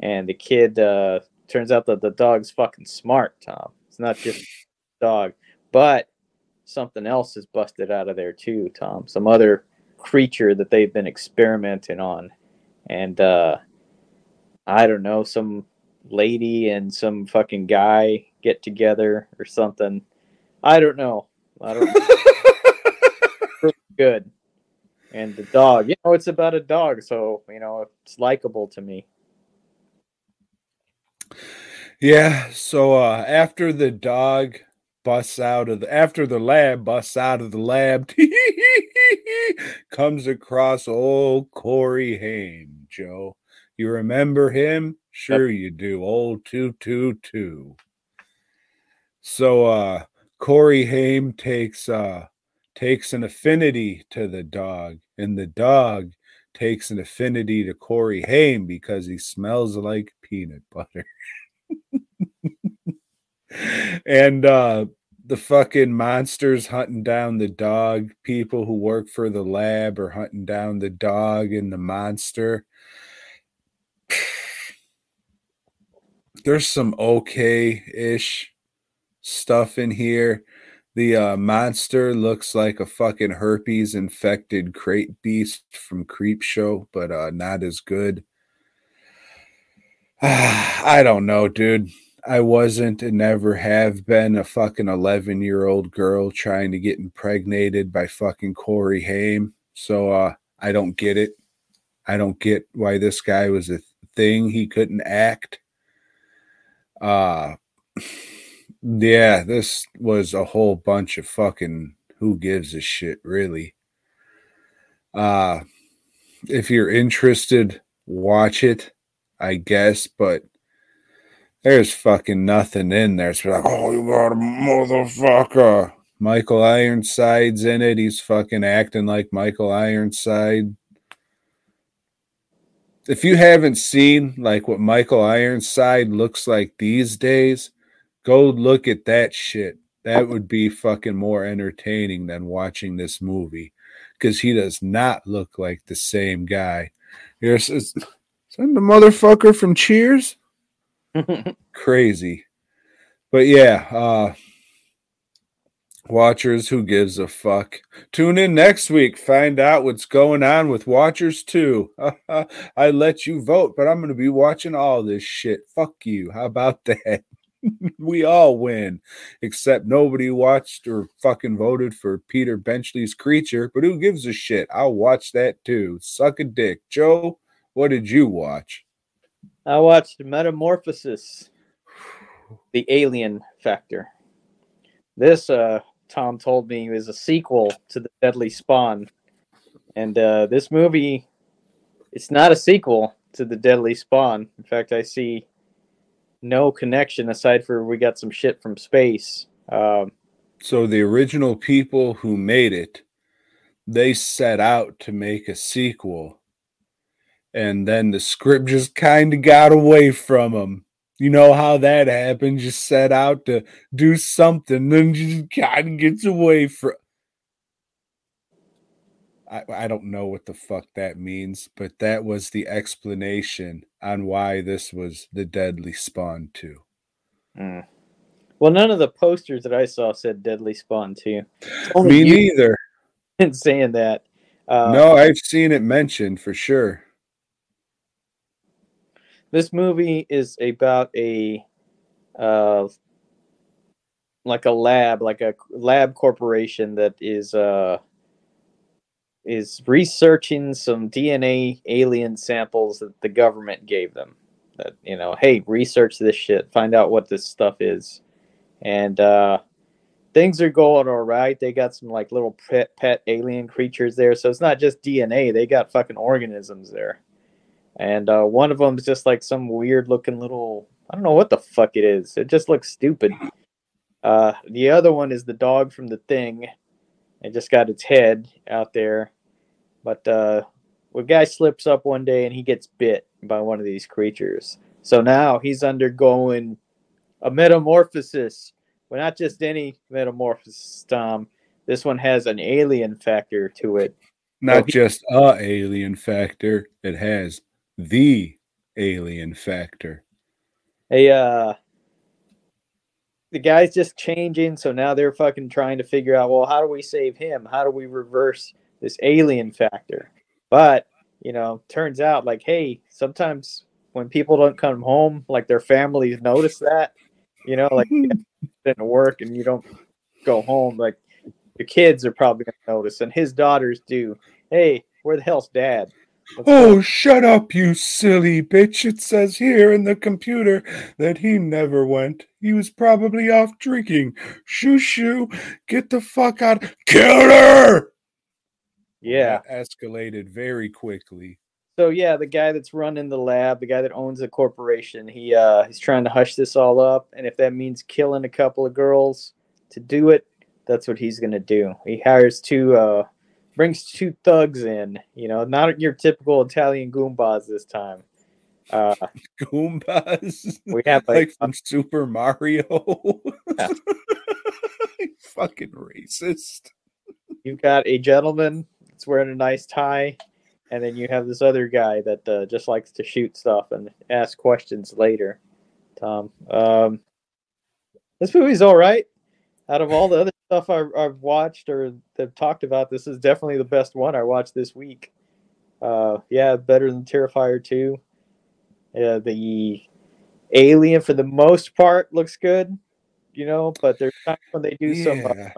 and the kid uh, turns out that the dog's fucking smart, Tom. It's not just a dog, but something else is busted out of there too, Tom. Some other creature that they've been experimenting on, and uh, I don't know, some lady and some fucking guy get together or something. I don't know. I don't really good. And the dog, you know, it's about a dog, so you know it's likable to me. Yeah. So, uh, after the dog busts out of the after the lab busts out of the lab, comes across old Corey Haim. Joe, you remember him? Sure, you do. Old two two two. So, uh, Corey Haim takes uh takes an affinity to the dog, and the dog takes an affinity to Corey Haim because he smells like peanut butter. and uh the fucking monsters hunting down the dog, people who work for the lab are hunting down the dog and the monster. There's some okay ish stuff in here. The uh, monster looks like a fucking herpes infected crate beast from Creepshow, but uh, not as good. I don't know, dude. I wasn't and never have been a fucking 11 year old girl trying to get impregnated by fucking Corey Haim. So uh, I don't get it. I don't get why this guy was a thing. He couldn't act. Uh, yeah, this was a whole bunch of fucking who gives a shit, really. Uh, if you're interested, watch it, I guess, but there's fucking nothing in there. It's like, oh, you got a motherfucker. Michael Ironside's in it. He's fucking acting like Michael Ironside. If you haven't seen like what Michael Ironside looks like these days, go look at that shit. That would be fucking more entertaining than watching this movie because he does not look like the same guy. Here's is that the motherfucker from Cheers? Crazy. But yeah, uh Watchers, who gives a fuck? Tune in next week. Find out what's going on with Watchers 2. I let you vote, but I'm going to be watching all this shit. Fuck you. How about that? we all win, except nobody watched or fucking voted for Peter Benchley's creature. But who gives a shit? I'll watch that too. Suck a dick. Joe, what did you watch? I watched Metamorphosis, the Alien Factor. This, uh, Tom told me, was a sequel to the Deadly Spawn, and uh, this movie, it's not a sequel to the Deadly Spawn. In fact, I see no connection aside for we got some shit from space. Um, So the original people who made it, they set out to make a sequel, and then the script just kind of got away from them. You know how that happens. You set out to do something, then just kind of gets away from. I, I don't know what the fuck that means, but that was the explanation on why this was the Deadly Spawn 2. mm. Well, none of the posters that I saw said Deadly Spawn too. Me neither. been saying that. Uh, no, I've seen it mentioned for sure. this movie is about a uh like a lab like a lab corporation that is uh is researching some dna alien samples that the government gave them. That you know hey research this shit find out what this stuff is. And uh things are going all right. They got some like little pet pet alien creatures there. So it's not just dna they got fucking organisms there. And uh, one of them is just like some weird looking little i don't know what the fuck it is. It just looks stupid. Uh, the other one is the dog from the thing. It just got its head out there but uh, a guy slips up one day and he gets bit by one of these creatures so now he's undergoing a metamorphosis well not just any metamorphosis tom this one has an alien factor to it Not he- just a alien factor, it has the alien factor. Hey, uh, the guy's just changing, so now they're fucking trying to figure out, well, how do we save him? How do we reverse this alien factor? But you know, turns out like, hey, sometimes when people don't come home, like their families notice that, you know, like didn't work and you don't go home, like the kids are probably gonna notice, and his daughters do. Hey, where the hell's dad? What's Oh, up? shut up, you silly bitch. It says here in the computer that he never went. He was probably off drinking. Shoo shoo, get the fuck out. Killer! Yeah. That escalated very quickly. So yeah, the guy that's running the lab, the guy that owns the corporation, he uh he's trying to hush this all up, and if that means killing a couple of girls to do it, that's what he's gonna do. He hires two uh brings two thugs in, you know, not your typical Italian goombas this time. Uh Goombas. we have like like from Super Mario. Yeah. Fucking racist. you've got a gentleman that's wearing a nice tie, and then you have this other guy that uh, just likes to shoot stuff and ask questions later. Tom, um, this movie's all right. Out of all the other stuff I've, I've watched or have talked about, this is definitely the best one I watched this week. Uh, yeah, better than Terrifier two. Yeah, the Alien, for the most part, looks good. You know, but there's times when they do some Yeah.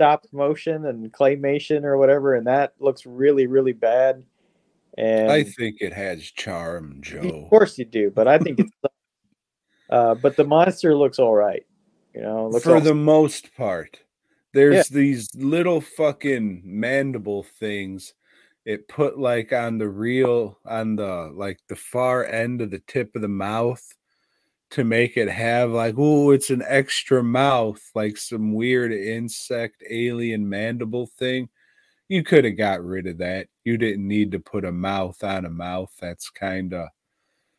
Stop motion and claymation or whatever, and that looks really, really bad. And I think it has charm, Joe. of course you do, but I think it's. uh, but the monster looks all right. You know, looks for the most part. There's these little fucking mandible things it put like on the real on the like the far end of the tip of the mouth to make it have like oh it's an extra mouth like some weird insect alien mandible thing. You could have got rid of that. You didn't need to put a mouth on a mouth. That's kind of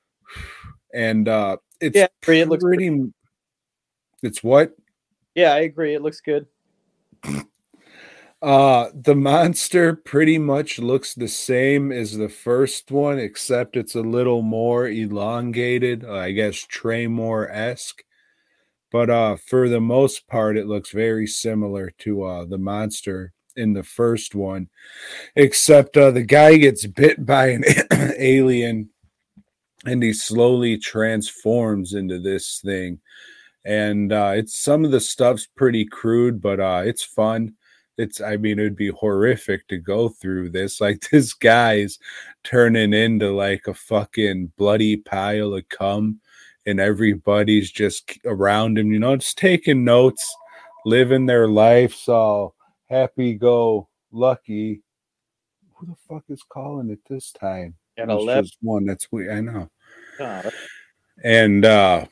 and uh it's Yeah, it looks pretty it's what? Yeah, I agree. It looks good. Uh the monster pretty much looks the same as the first one, except it's a little more elongated, I guess Tremor-esque. But uh for the most part, it looks very similar to uh the monster in the first one, except uh the guy gets bit by an alien and he slowly transforms into this thing. And uh it's some of the stuff's pretty crude, but uh it's fun it's i mean it'd be horrific to go through this like this guy's turning into like a fucking bloody pile of cum and everybody's just around him you know just taking notes living their lives all happy go lucky who the fuck is calling it this time? At It's 11. one that's we i know. God, and uh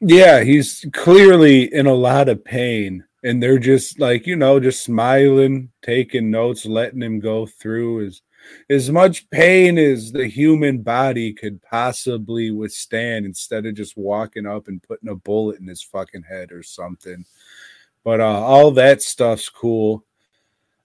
yeah he's clearly in a lot of pain and they're just like you know just smiling taking notes letting him go through as as much pain as the human body could possibly withstand instead of just walking up and putting a bullet in his fucking head or something. But uh all that stuff's cool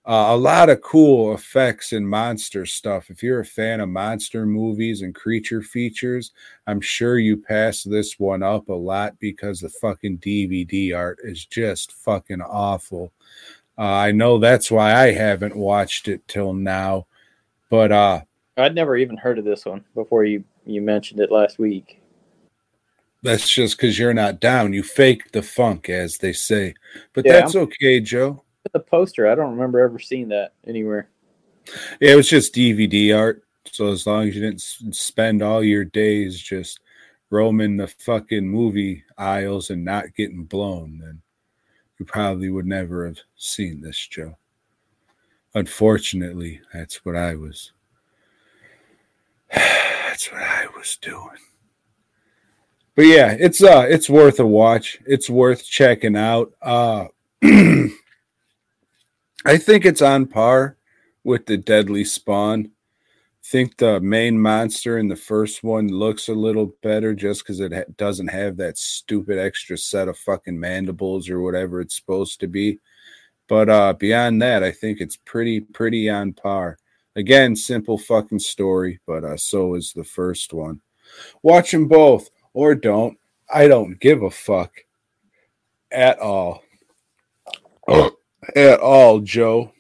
uh, a lot of cool effects and monster stuff if you're a fan of monster movies and creature features I'm sure you pass this one up a lot because the fucking DVD art is just fucking awful. Uh, I know that's why I haven't watched it till now, but uh, I'd never even heard of this one before you you mentioned it last week. that's just because you're not down. You fake the funk, as they say. But Yeah, that's okay, Joe. The poster, I don't remember ever seeing that anywhere. Yeah, it was just DVD art. So as long as you didn't spend all your days just roaming the fucking movie aisles and not getting blown, then you probably would never have seen this, Joe. Unfortunately, that's what I was. That's what I was doing. But yeah, it's uh it's worth a watch. It's worth checking out. Uh I think it's on par with the deadly spawn. I Think the main monster in the first one looks a little better just because it ha- doesn't have that stupid extra set of fucking mandibles or whatever it's supposed to be. But uh beyond that, I think it's pretty pretty on par. Again, simple fucking story, but uh so is the first one. Watch them both or don't. I don't give a fuck at all. at all, Joe.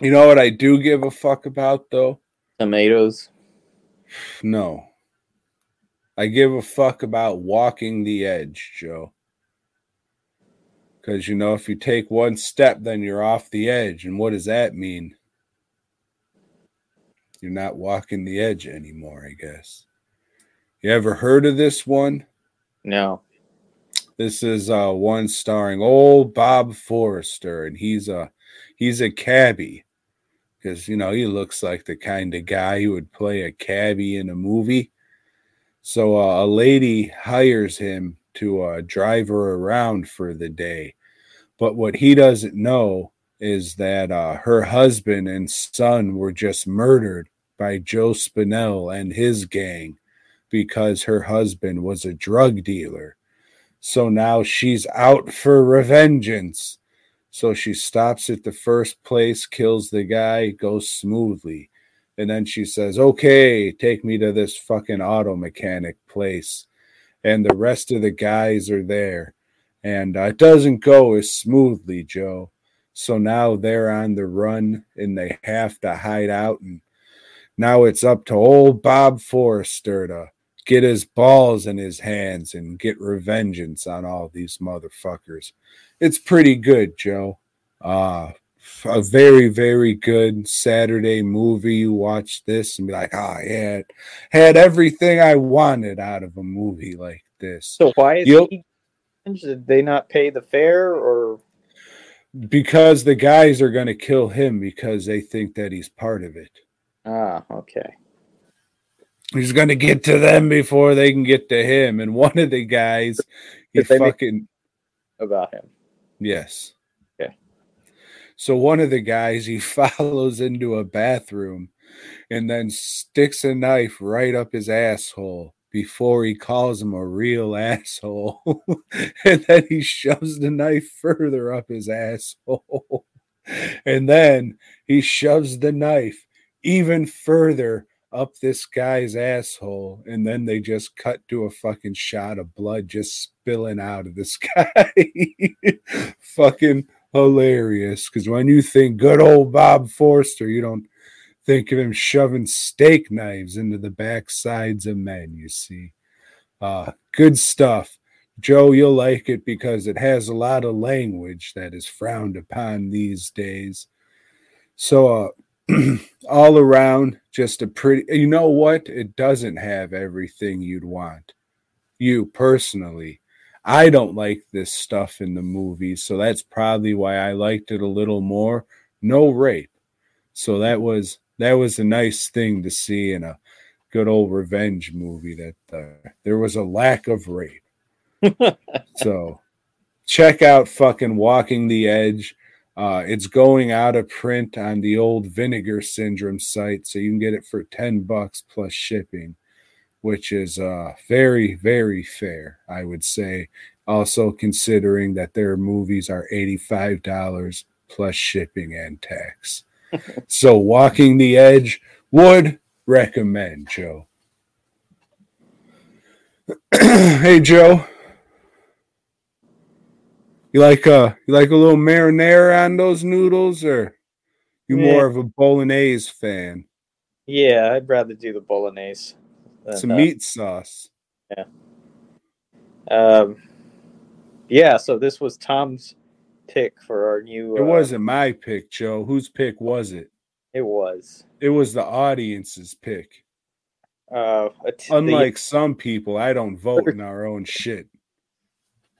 You know what I do give a fuck about though? Tomatoes. No. I give a fuck about walking the edge, Joe. Because, you know, if you take one step, then you're off the edge. And what does that mean? You're not walking the edge anymore, I guess. You ever heard of this one? No. This is uh one starring old Bob Forrester, and he's a he's a cabbie because you know he looks like the kind of guy who would play a cabbie in a movie. So uh, a lady hires him to uh, drive her around for the day, but what he doesn't know is that uh, her husband and son were just murdered by Joe Spinell and his gang because her husband was a drug dealer. So now she's out for revengeance. So she stops at the first place, kills the guy, goes smoothly. And then she says, Okay, take me to this fucking auto mechanic place. And the rest of the guys are there. And uh, it doesn't go as smoothly, Joe. So now they're on the run and they have to hide out. And now it's up to old Bob Forrester to get his balls in his hands and get revengeance on all these motherfuckers. It's pretty good, Joe. Uh a very, very good Saturday movie. You watch this and be like, oh yeah, it had everything I wanted out of a movie like this. So why is You'll- he? Did they not pay the fare, or Because the guys are gonna kill him because they think that he's part of it. ah, okay, He's gonna get to them before they can get to him. And one of the guys, he Did they make- fucking about him. yes. Okay. So one of the guys he follows into a bathroom and then sticks a knife right up his asshole before he calls him a real asshole. and then he shoves the knife further up his asshole. and then he shoves the knife even further up this guy's asshole. And then they just cut to a fucking shot of blood just spilling out of this guy. fucking hilarious. Because when you think good old Bob Forster, you don't think of him shoving steak knives into the backsides of men, you see. Uh, good stuff. Joe, you'll like it because it has a lot of language that is frowned upon these days. So, uh, all around, just a pretty, you know what? It doesn't have everything you'd want. You personally. I don't like this stuff in the movies, so that's probably why I liked it a little more. No rape. So that was that was a nice thing to see in a good old revenge movie that uh, there was a lack of rape. so check out fucking Walking the Edge. Uh, it's going out of print on the old Vinegar Syndrome site, so you can get it for 10 bucks plus shipping, which is uh, very, very fair, I would say. Also, considering that their movies are $85 plus shipping and tax. so, Walking the Edge would recommend, Joe. hey, Joe. You like uh you like a little marinara on those noodles or you Yeah. more of a bolognese fan? Yeah, I'd rather do the bolognese. than, Some uh, meat sauce. Yeah. Um, yeah, so this was Tom's pick for our new. It uh, wasn't my pick, Joe. Whose pick was it? It was. It was the audience's pick. Uh, a t- the- Unlike some people, I don't vote in our own shit.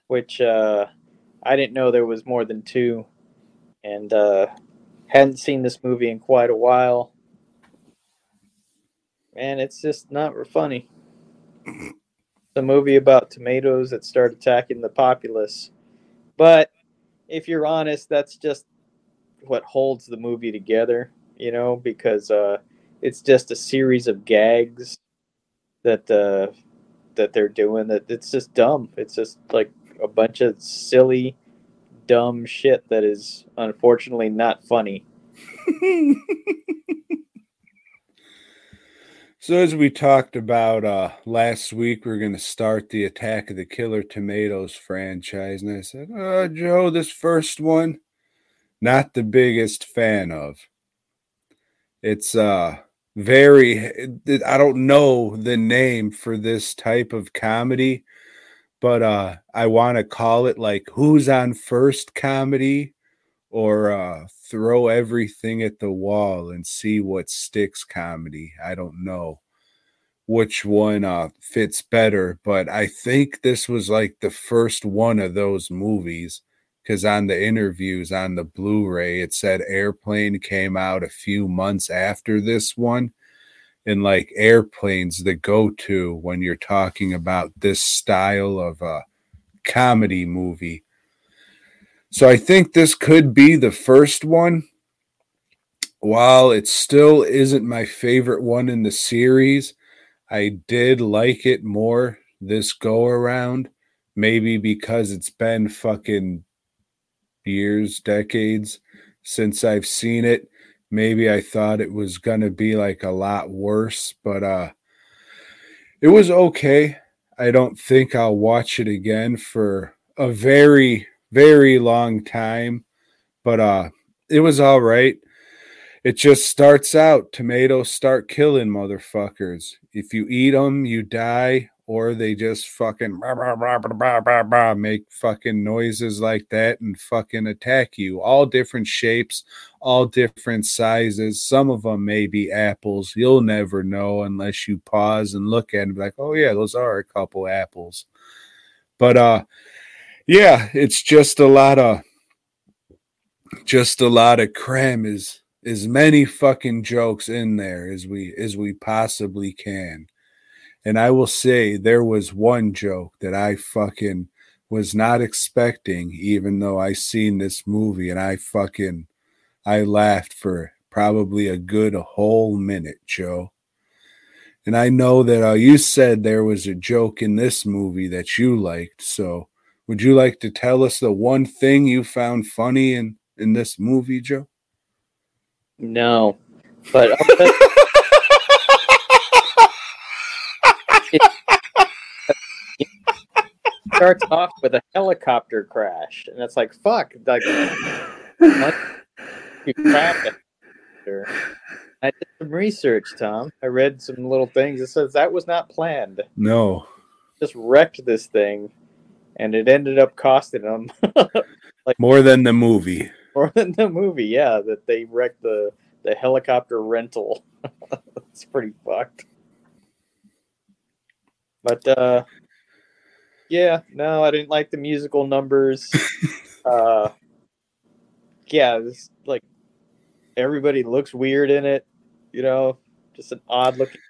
which uh, I didn't know there was more than two, and uh, hadn't seen this movie in quite a while. And it's just not funny. A movie about tomatoes that start attacking the populace. But if you're honest, that's just what holds the movie together, you know, because uh, it's just a series of gags that uh, that they're doing. That it's just dumb. It's just like a bunch of silly, dumb shit that is unfortunately not funny. So as we talked about uh last week, we're gonna start the Attack of the Killer Tomatoes franchise, and I said, "Uh, Joe, this first one, not the biggest fan of. It's uh very. I don't know the name for this type of comedy, but uh I want to call it like Who's on First comedy, or uh throw everything at the wall and see what sticks comedy. I don't know which one uh fits better, but I think this was like the first one of those movies because on the interviews on the Blu-ray it said Airplane came out a few months after this one. And like airplanes the go-to when you're talking about this style of a comedy movie. So I think this could be the first one. While it still isn't my favorite one in the series, I did like it more this go around. Maybe because it's been fucking years, decades since I've seen it. Maybe I thought it was gonna be like a lot worse, but uh it was okay. I don't think I'll watch it again for a very, very long time. But uh it was all right. it just starts out tomatoes start killing motherfuckers. If you eat them, you die, or they just fucking rah, rah, rah, make fucking noises like that and fucking attack you. All different shapes, all different sizes. Some of them may be apples. You'll never know unless you pause and look at them. Like, oh yeah, those are a couple apples. But uh, yeah, it's just a lot of just a lot of cram is as many fucking jokes in there as we as we possibly can. And I will say there was one joke that I fucking was not expecting, even though I seen this movie and I fucking I laughed for probably a good whole minute, Joe. And I know that uh, you said there was a joke in this movie that you liked. So would you like to tell us the one thing you found funny in, in this movie, Joe? No, but I'll bet- starts off with a helicopter crash, and it's like fuck, like you. I did some research, Tom. I read some little things. It says that was not planned. No. Just wrecked this thing, and it ended up costing them like More than the movie. more than the movie. Yeah, that they wrecked the the helicopter rental. it's pretty fucked. But uh yeah, no, I didn't like the musical numbers. uh yeah, like everybody looks weird in it, you know, just an odd looking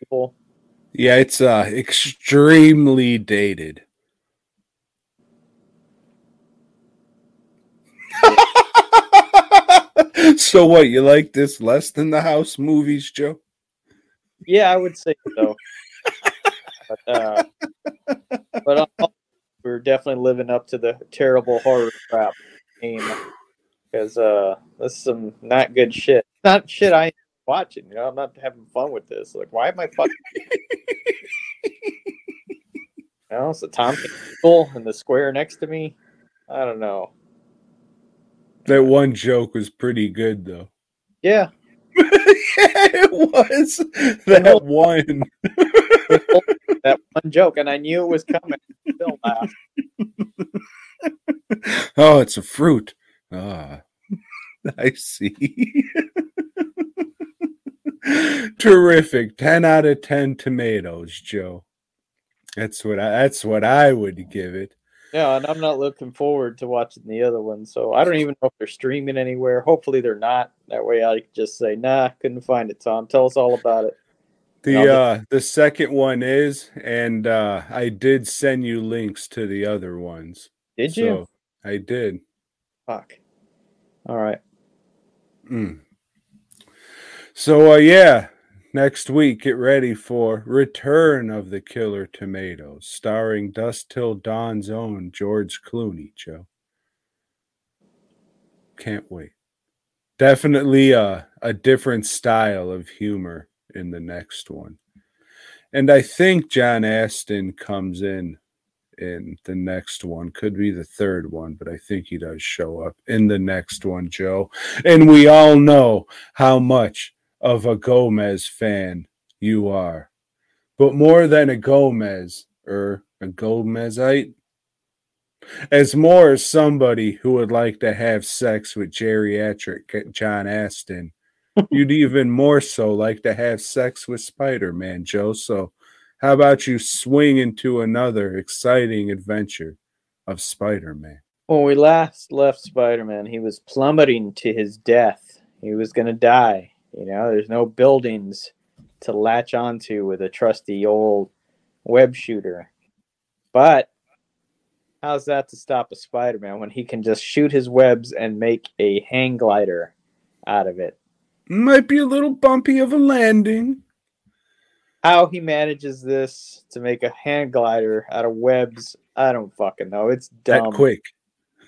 people. Yeah, it's uh extremely dated. so what, you like this less than the house movies, Joe? Yeah, I would say so. but uh, but we're definitely living up to the terrible horror crap name because uh, this is some not good shit. Not shit I am watching. You know, I'm not having fun with this. Like, why am I fucking? you know, it's people in the square next to me. I don't know. That one joke was pretty good though. Yeah, yeah, it was. That one. One joke, and I knew it was coming. Still laughed. oh, it's a fruit. Ah, I see. Terrific. 10 out of 10 tomatoes, Joe. That's what I that's what I would give it. Yeah, and I'm not looking forward to watching the other one. So I don't even know if they're streaming anywhere. Hopefully they're not. That way I just say, nah, couldn't find it, Tom. Tell us all about it. The uh the second one is and uh I did send you links to the other ones. Did you? So, I did. Fuck. All right. Mm. So uh yeah, next week get ready for Return of the Killer Tomatoes, starring Dusk Till Dawn's own George Clooney, Joe. Can't wait. Definitely a, a different style of humor in the next one. And I think John Astin comes in in the next one. Could be the third one, but I think he does show up in the next one, Joe. And we all know how much of a Gomez fan you are. But more than a Gomez or a Gomezite, as more as somebody who would like to have sex with geriatric John Astin, you'd even more so like to have sex with Spider Man, Joe. So, how about you swing into another exciting adventure of Spider Man? When we last left Spider Man, he was plummeting to his death. He was going to die. You know, there's no buildings to latch onto with a trusty old web shooter. But how's that to stop a Spider Man when he can just shoot his webs and make a hang glider out of it? Might be a little bumpy of a landing. How he manages this to make a hand glider out of webs, I don't fucking know. It's dumb. That quick.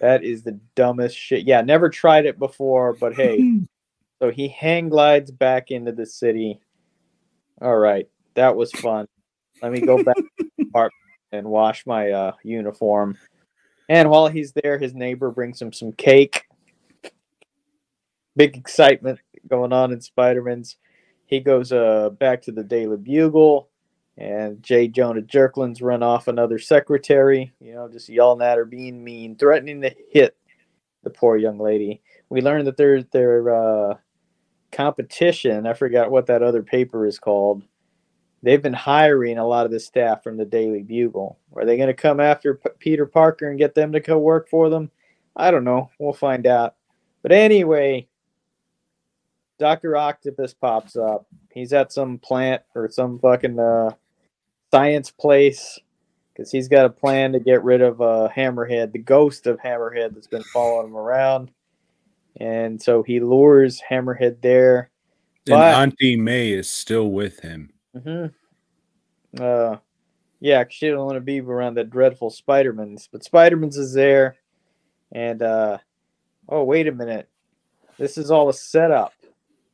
That is the dumbest shit. Yeah, never tried it before, but hey. so he hang glides back into the city. All right, that was fun. Let me go back to the and wash my uh, uniform. And while he's there, his neighbor brings him some cake. Big excitement. Going on in Spider-Man's. He goes uh back to the Daily Bugle, and J. Jonah Jerklin's run off another secretary. You know, just yelling at her, being mean, threatening to hit the poor young lady. We learned that their their uh, competition. I forgot what that other paper is called. They've been hiring a lot of the staff from the Daily Bugle. Are they going to come after P- Peter Parker and get them to go work for them? I don't know. We'll find out. But anyway, Dr. Octopus pops up. He's at some plant or some fucking uh, science place because he's got a plan to get rid of uh, Hammerhead, the ghost of Hammerhead that's been following him around. And so he lures Hammerhead there. And Auntie May is still with him. hmm Uh, yeah, she don't want to be around that dreadful Spider-Man's, but Spider-Man's is there, and uh, oh wait a minute, this is all a setup.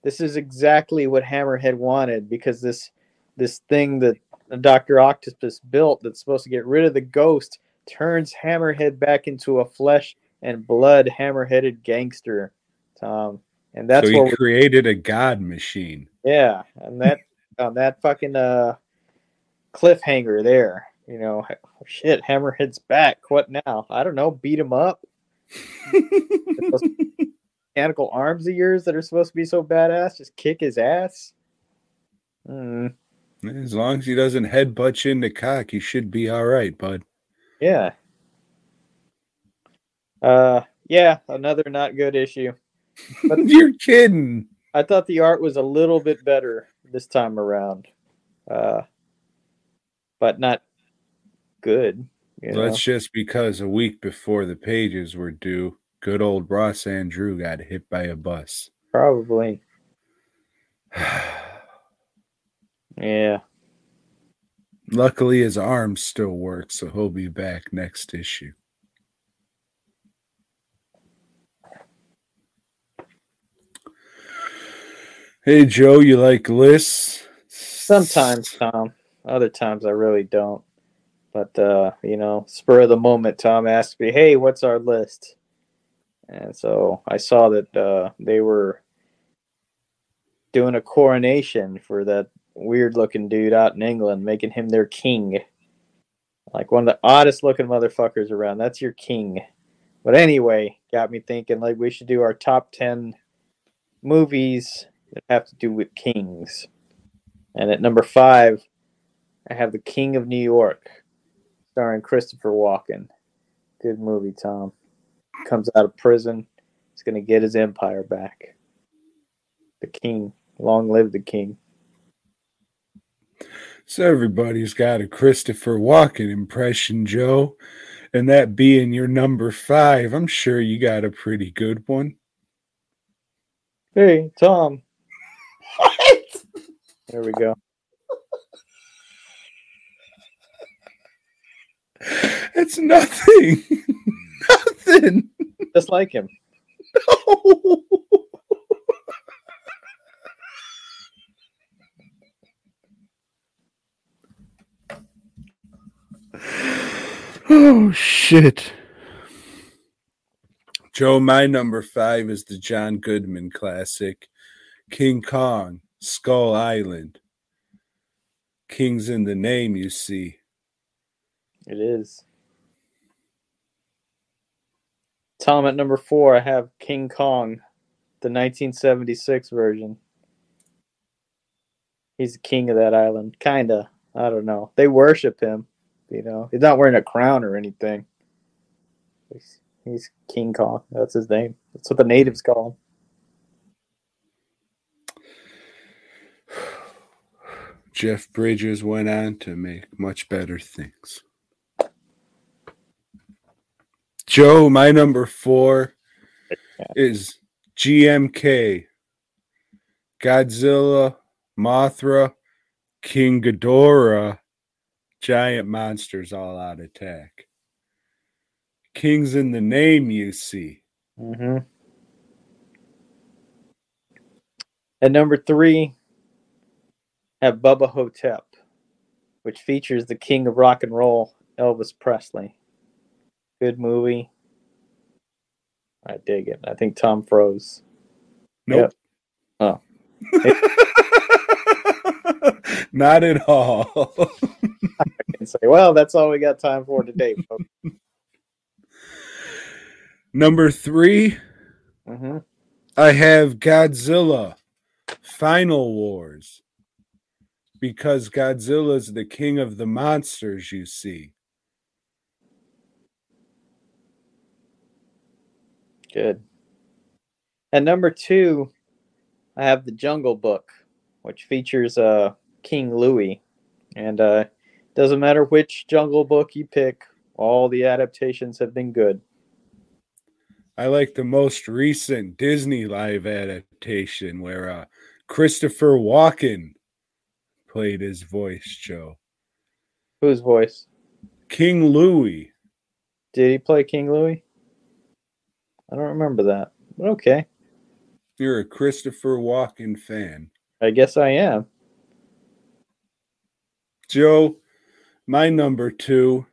This is exactly what Hammerhead wanted because this this thing that Doctor Octopus built that's supposed to get rid of the ghost turns Hammerhead back into a flesh and blood hammer-headed gangster, Tom, and that's so what he we created a god machine. yeah, and that on that fucking uh cliffhanger there, you know, shit, Hammerhead's back. What now? I don't know. Beat him up. Mechanical arms of yours that are supposed to be so badass, just kick his ass. Hmm. As long as he doesn't headbutt you in the cock, you should be all right, bud. yeah. Uh, yeah, another not good issue. But- You're kidding. I thought the art was a little bit better this time around, uh, but not good. You know? That's just because a week before the pages were due, good old Ross Andru got hit by a bus. Probably. Yeah. Luckily, his arm still works, so he'll be back next issue. Hey, Joe, you like lists? Sometimes, Tom. Other times I really don't. But uh, you know, spur of the moment, Tom asked me, "Hey, what's our list?" And so I saw that uh, they were doing a coronation for that weird-looking dude out in England, making him their king. Like one of the oddest looking motherfuckers around. That's your king. But anyway, got me thinking like we should do our top ten movies that have to do with kings. And at number five, I have The King of New York, starring Christopher Walken. Good movie, Tom. Comes out of prison. He's going to get his empire back. The king. Long live the king. So everybody's got a Christopher Walken impression, Joe. And that being your number five, I'm sure you got a pretty good one. Hey, Tom. What? There we go. It's nothing. nothing. Just like him. No. oh shit. Joe, my number five is the John Goodman classic, King Kong, Skull Island. King's in the name, you see. It is. Tom, at number four, I have King Kong, the 1976 version. He's the king of that island. Kinda. I don't know. They worship him. You know, he's not wearing a crown or anything. He's, he's King Kong. That's his name. That's what the natives call him. Jeff Bridges went on to make much better things. Joe, my number four is GMK, Godzilla, Mothra, King Ghidorah, giant monsters all out attack. King's in the name, you see. Mm-hmm. At number three, have Bubba Ho-Tep, which features the king of rock and roll, Elvis Presley. Good movie. I dig it. I think Tom froze. Nope. Oh, Not at all. And say, well, that's all we got time for today, folks. Number three, hmm I have Godzilla Final Wars. Because Godzilla's the king of the monsters, you see. Good. And number two, I have the Jungle Book, which features uh, King Louie. And uh, doesn't matter which Jungle Book you pick, all the adaptations have been good. I like the most recent Disney live adaptation where uh, Christopher Walken played his voice, Joe. Whose voice? King Louie. Did he play King Louie? I don't remember that. But okay. You're a Christopher Walken fan. I guess I am. Joe, my number two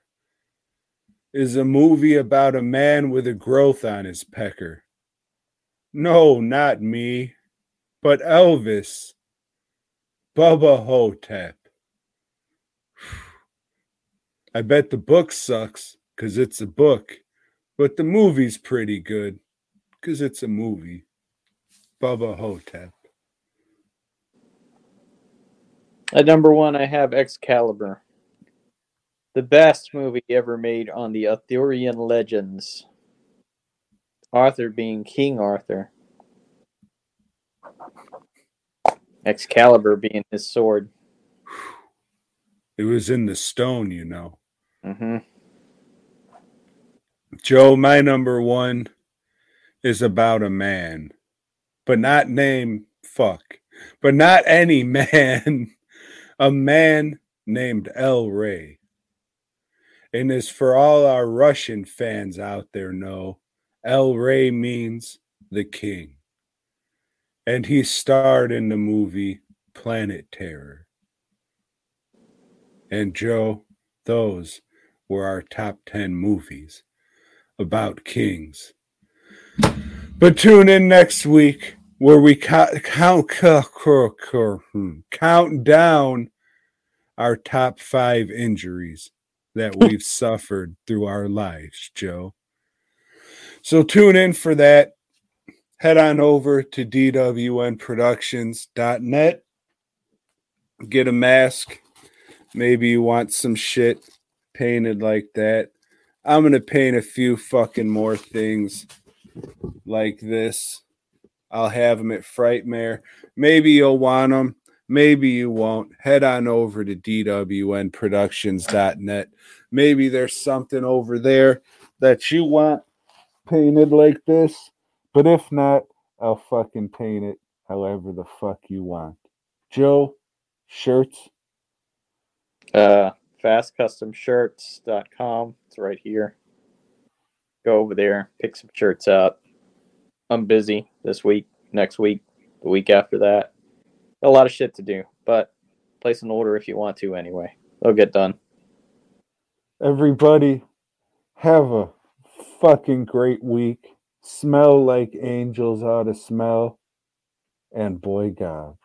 is a movie about a man with a growth on his pecker. No, not me, but Elvis. Bubba Ho-Tep. I bet the book sucks because it's a book, but the movie's pretty good because it's a movie. Bubba Ho-Tep. At number one, I have Excalibur. The best movie ever made on the Arthurian legends. Arthur being King Arthur. Excalibur being his sword. It was in the stone, you know. hmm Joe, my number one is about a man, but not name fuck, but not any man, a man named El Rey. And as for all our Russian fans out there know, El Rey means the king. And he starred in the movie Planet Terror. And Joe, those were our top 10 movies about kings. But tune in next week where we count count hmm, count down our top five injuries that we've suffered through our lives, Joe. So tune in for that. Head on over to dwnproductions.net. Get a mask. Maybe you want some shit painted like that. I'm to paint a few fucking more things like this. I'll have them at Frightmare. Maybe you'll want them. Maybe you won't. Head on over to dwnproductions.net. Maybe there's something over there that you want painted like this. But if not, I'll fucking paint it however the fuck you want. Joe, shirts. Uh, fastcustomshirts.com. It's right here. Go over there, pick some shirts up. I'm busy this week, next week, the week after that. A lot of shit to do, but place an order if you want to anyway. They'll get done. Everybody, have a fucking great week. Smell like angels ought to smell. And boy, God.